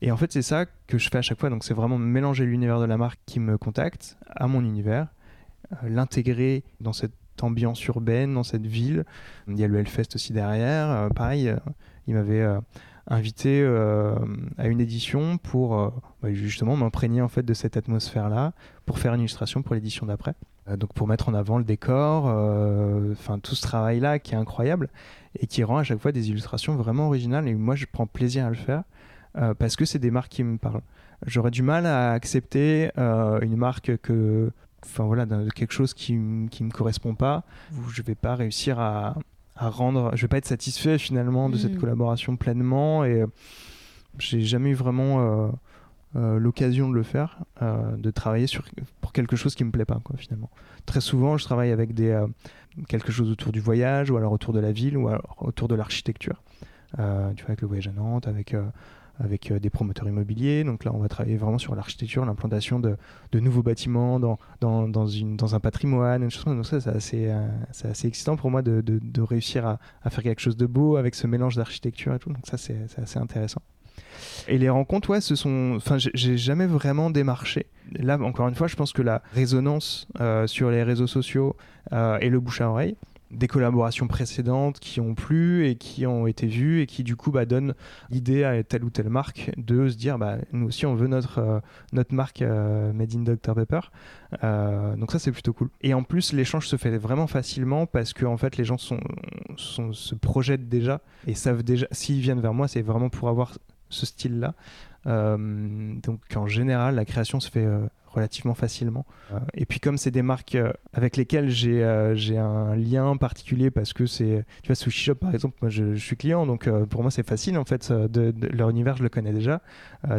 et en fait, c'est ça que je fais à chaque fois. Donc, c'est vraiment mélanger l'univers de la marque qui me contacte à mon univers, euh, l'intégrer dans cette ambiance urbaine, dans cette ville. Il y a le Hellfest aussi derrière. Euh, pareil, euh, il m'avait invité à une édition pour bah, justement m'imprégner en fait de cette atmosphère-là, pour faire une illustration pour l'édition d'après. donc, pour mettre en avant le décor, enfin tout ce travail-là qui est incroyable et qui rend à chaque fois des illustrations vraiment originales. Et moi, je prends plaisir à le faire. Euh, parce que c'est des marques qui me parlent. J'aurais du mal à accepter euh, une marque que, enfin voilà, quelque chose qui, qui me correspond pas, où je vais pas réussir à, à rendre, je vais pas être satisfait finalement de cette mm. collaboration pleinement et j'ai jamais eu vraiment euh, l'occasion de le faire, de travailler sur pour quelque chose qui me plaît pas quoi finalement. Très souvent, je travaille avec des quelque chose autour du voyage ou alors autour de la ville ou alors autour de l'architecture. tu vois avec le voyage à Nantes, avec avec euh, des promoteurs immobiliers. Donc là, on va travailler vraiment sur l'architecture, l'implantation de, de, nouveaux bâtiments dans, dans, dans, un patrimoine. Donc ça, c'est assez, euh, excitant pour moi de, de, réussir à, à, faire quelque chose de beau avec ce mélange d'architecture et tout. Donc ça, c'est assez intéressant. Et les rencontres, ouais, ce sont. Enfin, j'ai jamais vraiment démarché. Là, encore une fois, je pense que la résonance sur les réseaux sociaux et le bouche à oreille, des collaborations précédentes qui ont plu et qui ont été vues et qui du coup bah, donnent l'idée à telle ou telle marque de se dire bah, nous aussi on veut notre, euh, notre marque euh, Made in Dr Pepper. Euh, donc ça c'est plutôt cool. Et en plus l'échange se fait vraiment facilement parce que fait les gens se projettent déjà et savent déjà s'ils viennent vers moi c'est vraiment pour avoir ce style là donc en général la création se fait relativement facilement. Euh, et puis comme c'est des marques euh, avec lesquelles j'ai euh, j'ai un lien particulier parce que c'est, tu vois, Sushi Shop par exemple, moi je, suis client, donc pour moi c'est facile en fait, de, leur univers je le connais déjà,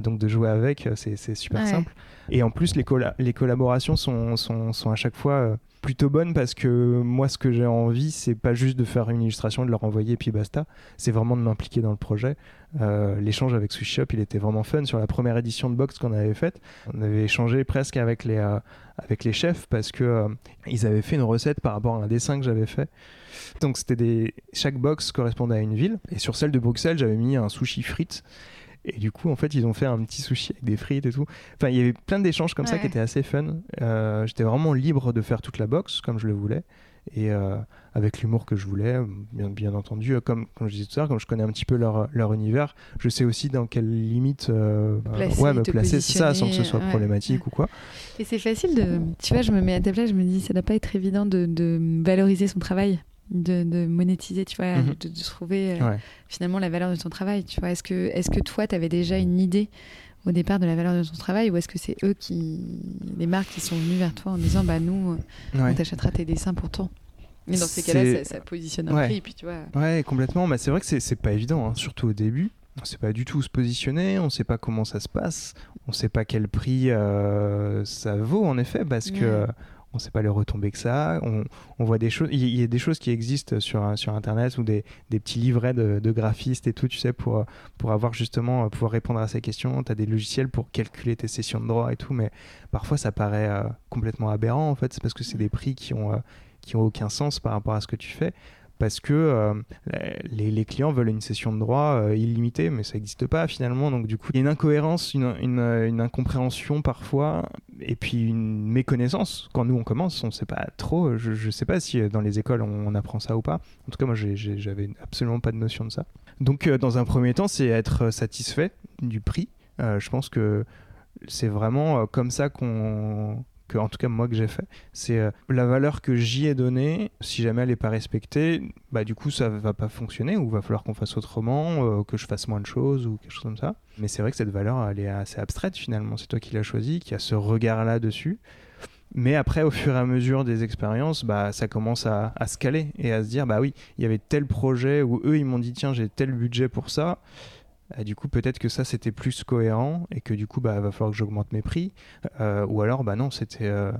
donc de jouer avec c'est super simple. Et en plus les, les collaborations sont, sont, sont, à chaque fois plutôt bonnes parce que moi ce que j'ai envie c'est pas juste de faire une illustration, de leur envoyer et puis basta, c'est vraiment de m'impliquer dans le projet. Euh, l'échange avec Sushi Shop, il était vraiment fun. Sur la première édition de Box qu'on avait faite, on avait échangé presque avec les, euh, avec les chefs parce que euh, ils avaient fait une recette par rapport à un dessin que j'avais fait. Donc c'était des chaque box correspondait à une ville et sur celle de Bruxelles, j'avais mis un sushi frites. Et du coup, en fait, ils ont fait un petit sushi avec des frites et tout. Enfin, il y avait plein d'échanges comme ça qui étaient assez fun. J'étais vraiment libre de faire toute la box comme je le voulais et euh, avec l'humour que je voulais, bien, bien entendu. Euh, comme, comme je disais tout à l'heure, comme je connais un petit peu leur, leur univers, je sais aussi dans quelle limite euh, ouais, me placer, ça, sans que ce soit problématique ou quoi. Et c'est facile de. Tu vois, je me mets à ta place, je me dis, ça doit pas être évident de, de valoriser son travail. De, de, monétiser, tu vois, mhm. de, trouver finalement la valeur de ton travail. Tu vois, est-ce que, est-ce que toi, tu avais déjà une idée au départ de la valeur de ton travail ou est-ce que c'est eux qui, les marques qui sont venues vers toi en disant bah nous, on t'achètera tes dessins pour toi? Mais dans ces cas-là, ça, positionne un prix, puis tu vois. Ouais, complètement. Mais c'est vrai que c'est pas évident, hein, surtout au début. On sait pas du tout où se positionner, on sait pas comment ça se passe, on sait pas quel prix euh, ça vaut en effet, parce que on sait pas les retombées que ça a. On, on voit des choses, il y, a des choses qui existent sur, sur Internet ou des, des petits livrets de, de, graphistes et tout, tu sais, pour, pour avoir justement, euh, pouvoir répondre à ces questions. Tu as des logiciels pour calculer tes sessions de droit et tout, mais parfois ça paraît euh, complètement aberrant en fait, c'est parce que c'est des prix qui ont qui ont aucun sens par rapport à ce que tu fais parce que euh, les, clients veulent une session de droit euh, illimitée, mais ça n'existe pas finalement. Donc du coup, il y a une incohérence, une, une, incompréhension parfois, et puis une méconnaissance. Quand nous on commence, on ne sait pas trop. Je ne sais pas si euh, dans les écoles on, apprend ça ou pas. En tout cas, moi, j'avais absolument pas de notion de ça. Donc, dans un premier temps, c'est être satisfait du prix. je pense que c'est vraiment comme ça qu'on en tout cas moi que j'ai fait, c'est euh, la valeur que j'y ai donnée, si jamais elle n'est pas respectée, bah du coup ça va pas fonctionner ou va falloir qu'on fasse autrement, euh, que je fasse moins de choses ou quelque chose comme ça. Mais c'est vrai que cette valeur elle est assez abstraite finalement, c'est toi qui l'as choisie, qui a ce regard là dessus. Mais après, au fur et à mesure des expériences, bah, ça commence à, à, se caler et à se dire, bah oui, il y avait tel projet où eux, ils m'ont dit, tiens, j'ai tel budget pour ça. Euh, du coup, peut-être que ça c'était plus cohérent et que du coup, bah, va falloir que j'augmente mes prix. Euh, ou alors, bah non, c'était. Euh,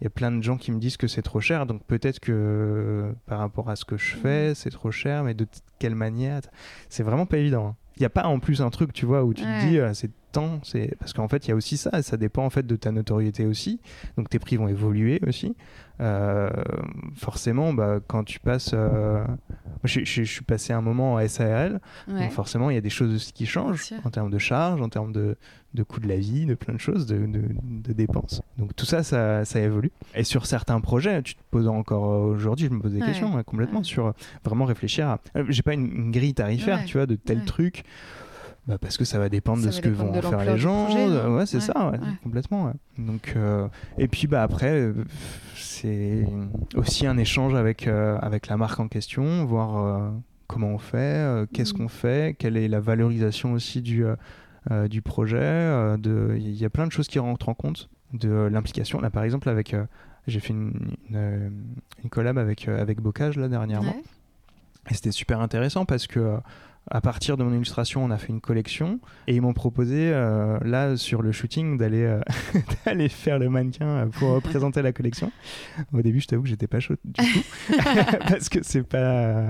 il y a plein de gens qui me disent que c'est trop cher, donc peut-être que par rapport à ce que je fais, mm. c'est trop cher, mais de quelle manière C'est vraiment pas évident. Hein. Il n'y a pas en plus un truc, tu vois, où tu te dis, c'est temps, c'est parce qu'en fait, il y a aussi ça, ça dépend en fait de ta notoriété aussi. Donc tes prix vont évoluer aussi. Euh, forcément, bah, quand tu passes. Euh, je, suis passé un moment en SARL, donc forcément, il y a des choses aussi qui changent en termes de charges, en termes de, de coût de la vie, de plein de choses, de, de, dépenses. Donc tout ça, ça, ça, évolue. Et sur certains projets, tu te poses encore aujourd'hui, je me pose des questions hein, complètement sur vraiment réfléchir à. Euh, j'ai pas une, grille tarifaire, tu vois, de tel truc. Bah parce que ça va dépendre de ce que vont faire les gens. ouais, c'est ça, complètement. Donc, et puis bah après, c'est aussi un échange avec, euh, avec la marque en question, voir euh, comment on fait, euh, qu'est-ce mm. qu'on fait, quelle est la valorisation aussi du, du projet. Il y a plein de choses qui rentrent en compte de l'implication. Là, par exemple, avec, j'ai fait une, une, collab avec, avec Bocage là, dernièrement. Et c'était super intéressant parce que à partir de mon illustration, on a fait une collection et ils m'ont proposé euh, là sur le shooting d'aller euh, d'aller faire le mannequin euh, pour présenter la collection. Au début, je t'avoue que j'étais pas chaud du tout parce que c'est pas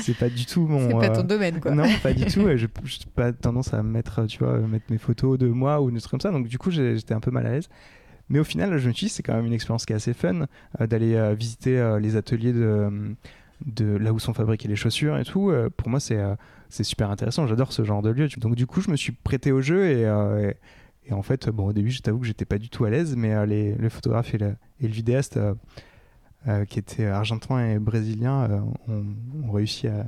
c'est pas du tout mon c'est pas ton domaine quoi. Non, pas du tout. Je n'ai pas tendance à mettre tu vois mettre mes photos de moi ou des trucs comme ça. Donc du coup, j'étais un peu mal à l'aise. Mais au final, je me suis dit c'est quand même une expérience qui est assez fun d'aller visiter les ateliers de de là où sont fabriquées les chaussures et tout. pour moi, c'est c'est super intéressant. J'adore ce genre de lieu. Donc du coup, je me suis prêté au jeu et, et, en fait, bon, au début, je t'avoue que j'étais pas du tout à l'aise, mais les, les, photographes et le, et le vidéaste qui étaient argentins et brésiliens ont, ont, réussi à,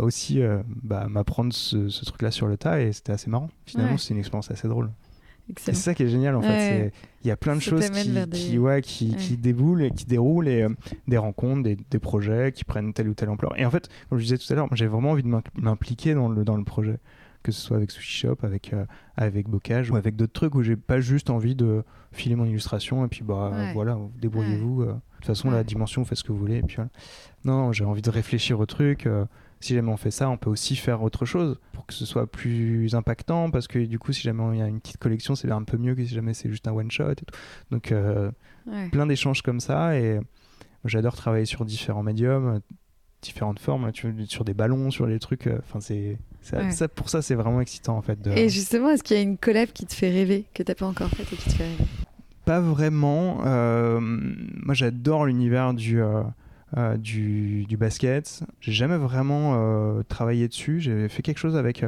aussi euh, bah, m'apprendre ce, truc-là sur le tas et c'était assez marrant. Finalement, c'est une expérience assez drôle. C'est ça qui est génial en fait. Il y a plein de choses qui, ouais, qui, qui, déboulent et qui déroulent et euh, des rencontres, des, des, projets qui prennent telle ou telle ampleur. Et en fait, comme je disais tout à l'heure, j'ai vraiment envie de m'impliquer dans le, dans le projet, que ce soit avec Sushi Shop, avec, euh, avec Bocage ou avec d'autres trucs où j'ai pas juste envie de filer mon illustration et puis bah voilà, débrouillez-vous. de toute façon, la dimension, vous faites ce que vous voulez. Et puis Non, j'ai envie de réfléchir au truc si jamais on fait ça, on peut aussi faire autre chose pour que ce soit plus impactant parce que du coup, si jamais il y a une petite collection, c'est un peu mieux que si jamais c'est juste un one shot et tout. Donc, euh, plein d'échanges comme ça et j'adore travailler sur différents médiums, différentes formes, sur des ballons, sur les trucs. Euh, enfin, c'est ça, pour ça, c'est vraiment excitant en fait. Et justement, est-ce qu'il y a une collab qui te fait rêver que t'as pas encore faite et qui te fait rêver? Pas vraiment. Euh, moi, j'adore l'univers du euh, du, du, basket. J'ai jamais vraiment euh, travaillé dessus. J'ai fait quelque chose avec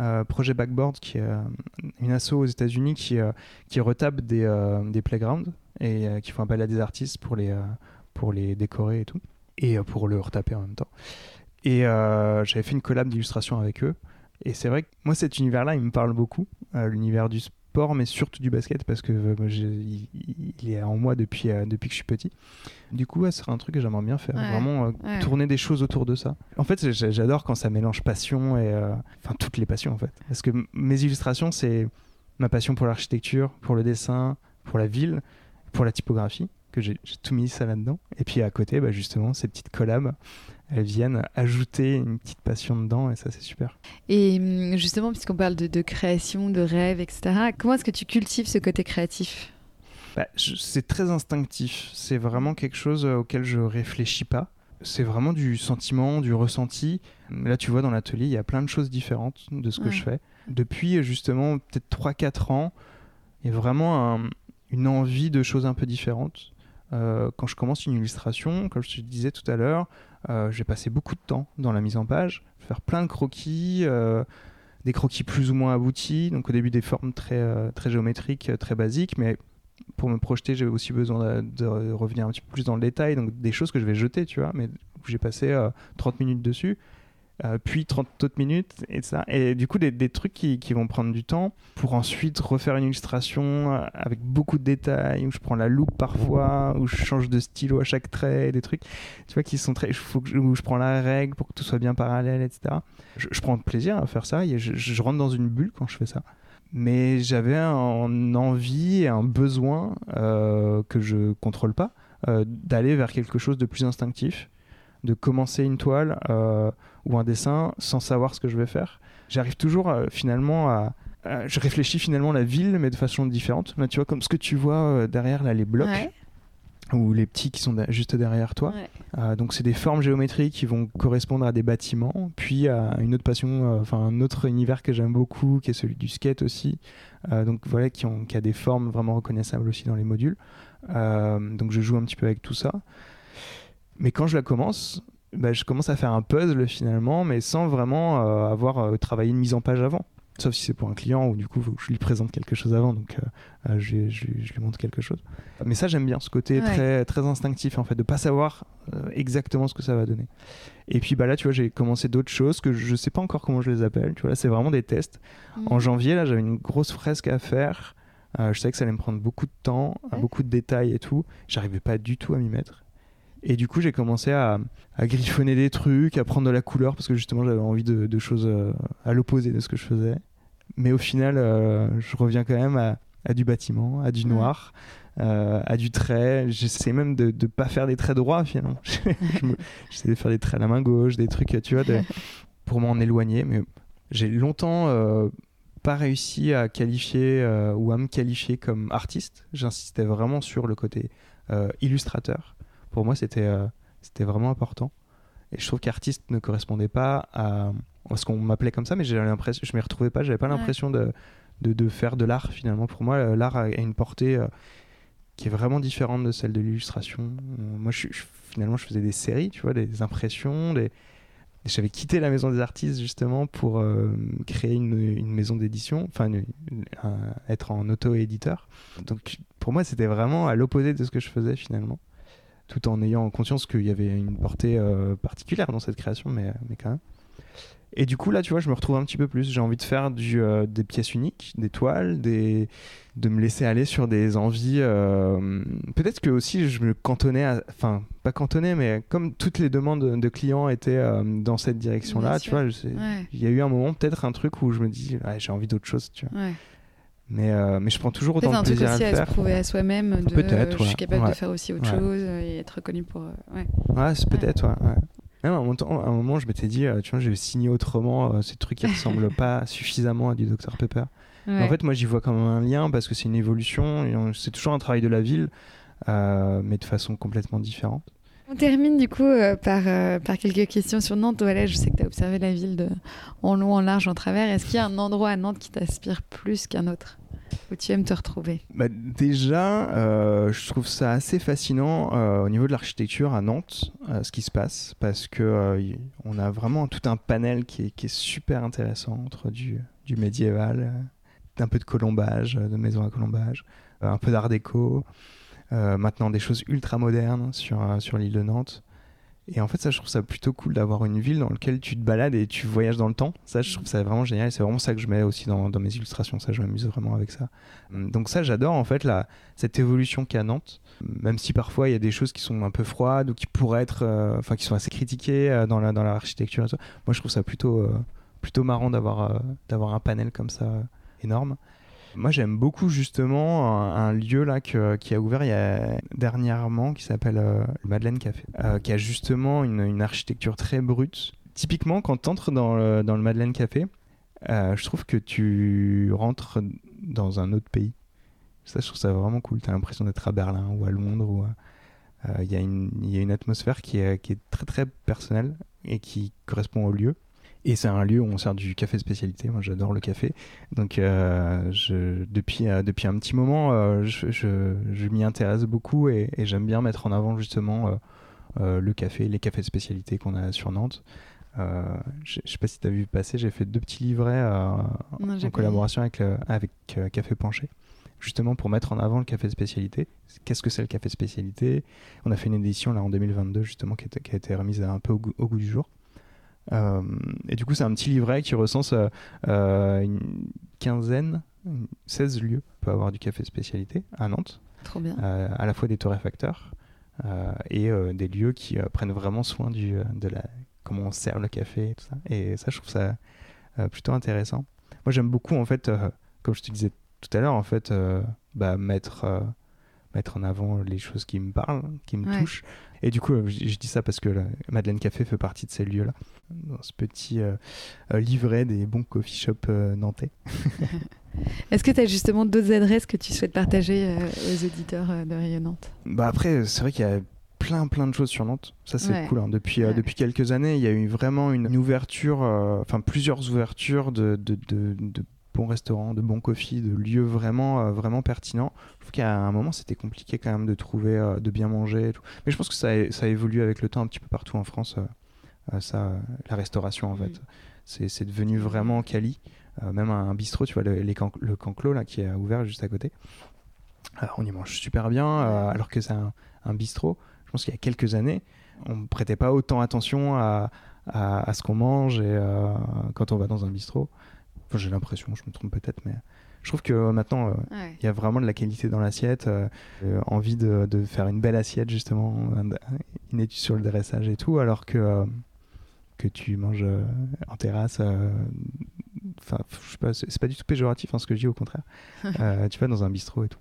euh, Projet Backboard, qui est une asso aux États-Unis qui, qui retape des, des playgrounds et qui font appel à des artistes pour les, pour les décorer et tout, et pour le retaper en même temps. Et j'avais fait une collab d'illustration avec eux. Et c'est vrai que moi, cet univers-là, il me parle beaucoup, l'univers du mais surtout du basket, parce que euh, il, est en moi depuis, euh, depuis que je suis petit. Du coup, ouais, ce serait un truc que j'aimerais bien faire, vraiment euh, tourner des choses autour de ça. En fait, j'adore quand ça mélange passion et. Enfin, toutes les passions, en fait. Parce que mes illustrations, c'est ma passion pour l'architecture, pour le dessin, pour la ville, pour la typographie, que j'ai tout mis ça là-dedans. Et puis à côté, bah, justement, ces petites collabs elles viennent ajouter une petite passion dedans et ça c'est super. Et hum, justement, puisqu'on parle de, création, de rêve, etc., comment est-ce que tu cultives ce côté créatif? Bah, C'est très instinctif, c'est vraiment quelque chose euh, auquel je réfléchis pas. C'est vraiment du sentiment, du ressenti. Là, tu vois, dans l'atelier, il y a plein de choses différentes de ce que je fais. Depuis justement peut-être 3-4 ans, il y a vraiment une envie de choses un peu différentes. Euh, quand je commence une illustration, comme je te disais tout à l'heure, euh, j'ai passé beaucoup de temps dans la mise en page, faire plein de croquis, euh, des croquis plus ou moins aboutis. Donc au début des formes très, très géométriques, très basiques, mais pour me projeter, j'ai aussi besoin de, revenir un petit peu plus dans le détail, donc des choses que je vais jeter, tu vois, mais j'ai passé 30 minutes dessus. Euh, puis 30 autres minutes et ça. Et du coup, des, trucs qui, qui, vont prendre du temps pour ensuite refaire une illustration euh, avec beaucoup de détails, où je prends la loupe parfois, où je change de stylo à chaque trait, des trucs, tu vois, qui sont très. Où je prends la règle pour que tout soit bien parallèle, etc. Je, prends plaisir à faire ça je, rentre dans une bulle quand je fais ça. Mais j'avais un envie et un besoin euh, que je contrôle pas d'aller vers quelque chose de plus instinctif de commencer une toile ou un dessin sans savoir ce que je vais faire. J'arrive toujours euh, finalement à, Je réfléchis finalement la ville, mais de façon différente. tu vois, comme ce que tu vois euh, derrière, là, les blocs. Ou les petits qui sont juste derrière toi. donc, c'est des formes géométriques qui vont correspondre à des bâtiments. Puis, à une autre passion, enfin, un autre univers que j'aime beaucoup, qui est celui du skate aussi. donc, voilà, qui, ont, qui a des formes vraiment reconnaissables aussi dans les modules. donc, je joue un petit peu avec tout ça. Mais quand je la commence, bah, je commence à faire un puzzle finalement, mais sans vraiment euh, avoir euh, travaillé une mise en page avant. Sauf si c'est pour un client ou du coup je lui présente quelque chose avant, donc euh, je, je, lui montre quelque chose. Mais ça j'aime bien ce côté très, très instinctif en fait, de pas savoir exactement ce que ça va donner. Et puis bah là tu vois j'ai commencé d'autres choses que je sais pas encore comment je les appelle. Tu vois là c'est vraiment des tests. En mhm. janvier là j'avais une grosse fresque à faire. je savais que ça allait me prendre beaucoup de temps, beaucoup de détails et tout. J'arrivais pas du tout à m'y mettre. Et du coup, j'ai commencé à, griffonner des trucs, à prendre de la couleur, parce que justement, j'avais envie de, choses euh, à l'opposé de ce que je faisais. Mais au final, euh, je reviens quand même à, du bâtiment, à du noir, euh, à du trait. J'essaie même de ne pas faire des traits droits, finalement. J'essaie de faire des traits à la main gauche, des trucs, tu vois, pour m'en éloigner. Mais j'ai longtemps pas réussi à qualifier ou à me qualifier comme artiste. J'insistais vraiment sur le côté illustrateur pour moi, c'était euh, c'était vraiment important. Et je trouve qu'artiste ne correspondait pas à, ce qu'on m'appelait comme ça, mais j'ai l'impression, je m'y retrouvais pas, j'avais pas l'impression de, de, de, faire de l'art finalement. Pour moi, l'art a une portée euh, qui est vraiment différente de celle de l'illustration. Moi, je, finalement, je faisais des séries, tu vois, des impressions, des, j'avais quitté la maison des artistes justement pour euh, créer une, une maison d'édition, enfin être en auto-éditeur. Donc pour moi c'était vraiment à l'opposé de ce que je faisais finalement, tout en ayant conscience qu'il y avait une portée euh, particulière dans cette création, mais, mais quand même. Et du coup, là, tu vois, je me retrouve un petit peu plus. J'ai envie de faire du, euh, des pièces uniques, des toiles, des... de me laisser aller sur des envies. Euh, peut-être que aussi, je me cantonnais, enfin, pas cantonné, mais comme toutes les demandes de clients étaient euh, dans cette direction-là, tu vois, il y a eu un moment, peut-être un truc où je me dis, j'ai envie d'autre chose, tu vois. Mais, mais je prends toujours autant de plaisir à le faire. à se prouver à soi-même. Peut-être. Je suis capable de faire aussi autre chose et être reconnu pour. ouais, ouais c'est peut-être, ouais. Même à un, moment, un moment, je m'étais dit, euh, tu vois, je vais signer autrement euh, ces trucs qui ressemblent pas suffisamment à du Dr Pepper. En fait, moi, j'y vois quand même un lien parce que c'est une évolution. C'est toujours un travail de la ville, euh, mais de façon complètement différente. On termine du coup par, par quelques questions sur Nantes. Voilà, je sais que tu as observé la ville de, en long, en large, en travers. Est-ce qu'il y a un endroit à Nantes qui t'aspire plus qu'un autre où tu aimes te retrouver? Bah, Déjà, euh, je trouve ça assez fascinant euh, au niveau de l'architecture à Nantes, euh, ce qui se passe, parce que on a vraiment tout un panel qui est, qui est super intéressant entre du, du médiéval, un peu de colombage, de maison à colombage, un peu d'art déco, maintenant des choses ultra modernes sur, sur l'île de Nantes. Et en fait, ça, je trouve ça plutôt cool d'avoir une ville dans laquelle tu te balades et tu voyages dans le temps. Ça, je trouve ça vraiment génial. C'est vraiment ça que je mets aussi dans, mes illustrations. Ça, je m'amuse vraiment avec ça. Hum, donc ça, j'adore en fait la, cette évolution qu'a Nantes. Même si parfois il y a des choses qui sont un peu froides ou qui pourraient être, euh, qui sont assez critiquées euh, dans la dans l'architecture. Moi, je trouve ça plutôt euh, plutôt marrant d'avoir d'avoir un panel comme ça énorme. Moi, j'aime beaucoup justement un, lieu là qui a ouvert il y a, dernièrement qui s'appelle euh, le Madeleine Café, euh, qui a justement une, architecture très brute. Typiquement, quand tu entres dans le, Madeleine Café, euh, je trouve que tu rentres dans un autre pays. Ça, je trouve ça vraiment cool. Tu as l'impression d'être à Berlin ou à Londres. Il y, a une atmosphère qui est très très personnelle et qui correspond au lieu. Et c'est un lieu où on sert du café spécialité. Moi, j'adore le café. Donc, euh, je, depuis, euh, depuis un petit moment, euh, je, je, m'y intéresse beaucoup et, j'aime bien mettre en avant justement le café, les cafés spécialités qu'on a sur Nantes. je ne sais pas si tu as vu passer, j'ai fait deux petits livrets en collaboration avec, avec Café Penché justement pour mettre en avant le café spécialité. Qu'est-ce que c'est le café spécialité? On a fait une édition là en 2022 justement qui a, été remise un peu au goût du jour. Euh, et du coup, c'est un petit livret qui recense euh, euh, une quinzaine, 16 lieux peut avoir du café spécialité à Nantes. Trop bien. à la fois des torréfacteurs et des lieux qui prennent vraiment soin du, de la, comment on sert le café et tout ça. Et ça, je trouve ça plutôt intéressant. Moi, j'aime beaucoup, en fait, comme je te disais tout à l'heure, en fait, bah, mettre mettre en avant les choses qui me parlent, qui me touchent. Et du coup, euh, je, dis ça parce que Madeleine Café fait partie de ces lieux-là, dans ce petit euh, euh, livret des bons coffee shops nantais. Est-ce que tu as justement d'autres adresses que tu souhaites partager aux auditeurs de Rayon Nantes? Bah Après, c'est vrai qu'il y a plein plein de choses sur Nantes. Ça c'est cool. Hein. Depuis, depuis quelques années, il y a eu vraiment une, ouverture, enfin plusieurs ouvertures de, de, de, de bons restaurants, de bons coffee, de lieux vraiment, euh, vraiment pertinents. Je trouve qu'à un moment, c'était compliqué quand même de trouver, euh, de bien manger et tout. Mais je pense que ça, a, ça évolue avec le temps un petit peu partout en France, euh, ça, la restauration en fait. C'est devenu vraiment quali. même un, bistrot, tu vois, le, les le Canclo là, qui est ouvert juste à côté. on y mange super bien, alors que c'est un, un, bistrot. Je pense qu'il y a quelques années, on ne prêtait pas autant attention à, à, ce qu'on mange et, quand on va dans un bistrot j'ai l'impression, je me trompe peut-être, mais je trouve que euh, maintenant, euh, il y a vraiment de la qualité dans l'assiette, euh, envie de, de, faire une belle assiette, justement, une étude sur le dressage et tout, alors que, que tu manges en terrasse. Enfin, je sais pas, c'est pas du tout péjoratif hein, ce que je dis, au contraire. tu vas dans un bistrot et tout.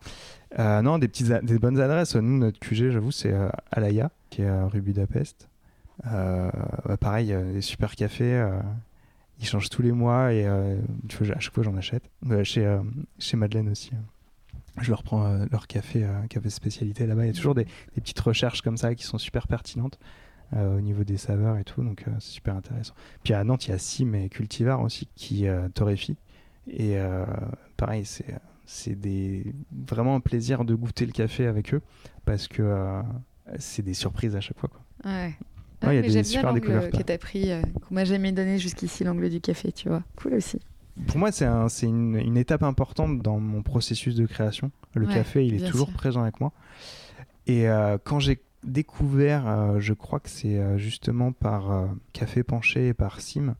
non, des, petites des bonnes adresses. Nous, notre QG, j'avoue, c'est Alaya, qui est rue Budapest. pareil, des super cafés ils changent tous les mois et euh, à chaque fois j'en achète. Euh, chez, euh, chez Madeleine aussi. Je leur prends leur café, café spécialité là-bas. Il y a toujours des, petites recherches comme ça qui sont super pertinentes au niveau des saveurs et tout, donc c'est super intéressant. Puis à Nantes, il y a Sim et Cultivar aussi qui torréfient. Et pareil, c'est c'est des vraiment un plaisir de goûter le café avec eux parce que c'est des surprises à chaque fois. Quoi. Ouais, il y a mais des j'aime super bien l'angle découvertes, que t'as pris, euh, qu'on m'a jamais donné jusqu'ici, l'angle du café, tu vois. Cool aussi. Pour moi, c'est un- c'est une, une étape importante dans mon processus de création. Le Ouais, café, il est toujours sûr. présent avec moi. Et euh, quand j'ai découvert, euh, je crois que c'est justement par euh, Café Penché et par Sim,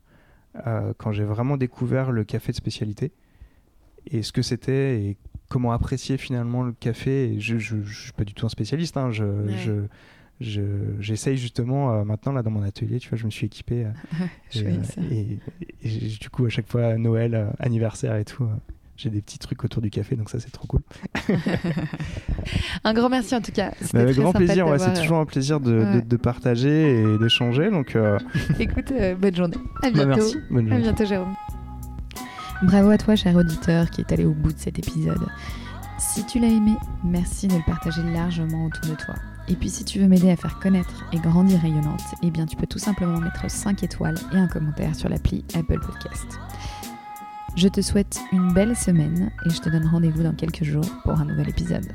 euh, quand j'ai vraiment découvert le café de spécialité et ce que c'était et comment apprécier finalement le café. Et je ne suis pas du tout un spécialiste. hein, je- j'essaye justement euh, maintenant là dans mon atelier. Tu vois, je me suis équipé. euh, et, euh, et- et du coup, à chaque fois, Noël, euh, anniversaire et tout, euh, j'ai des petits trucs autour du café, donc ça, c'est trop cool. Un grand merci en tout cas. C'était Mais avec très grand plaisir, ouais, c'est toujours un plaisir de, de- Ouais. de partager et d'échanger. Donc, Écoute, euh, bonne journée. À bah, bientôt. merci. Bonne À journée. bientôt, Jérôme. Bravo à toi, cher auditeur, qui est allé au bout de cet épisode. Si tu l'as aimé, merci de le partager largement autour de toi. Et puis si tu veux m'aider à faire connaître et grandir rayonnante, eh bien tu peux tout simplement mettre 5 étoiles et un commentaire sur l'appli Apple Podcast. Je te souhaite une belle semaine et je te donne rendez-vous dans quelques jours pour un nouvel épisode.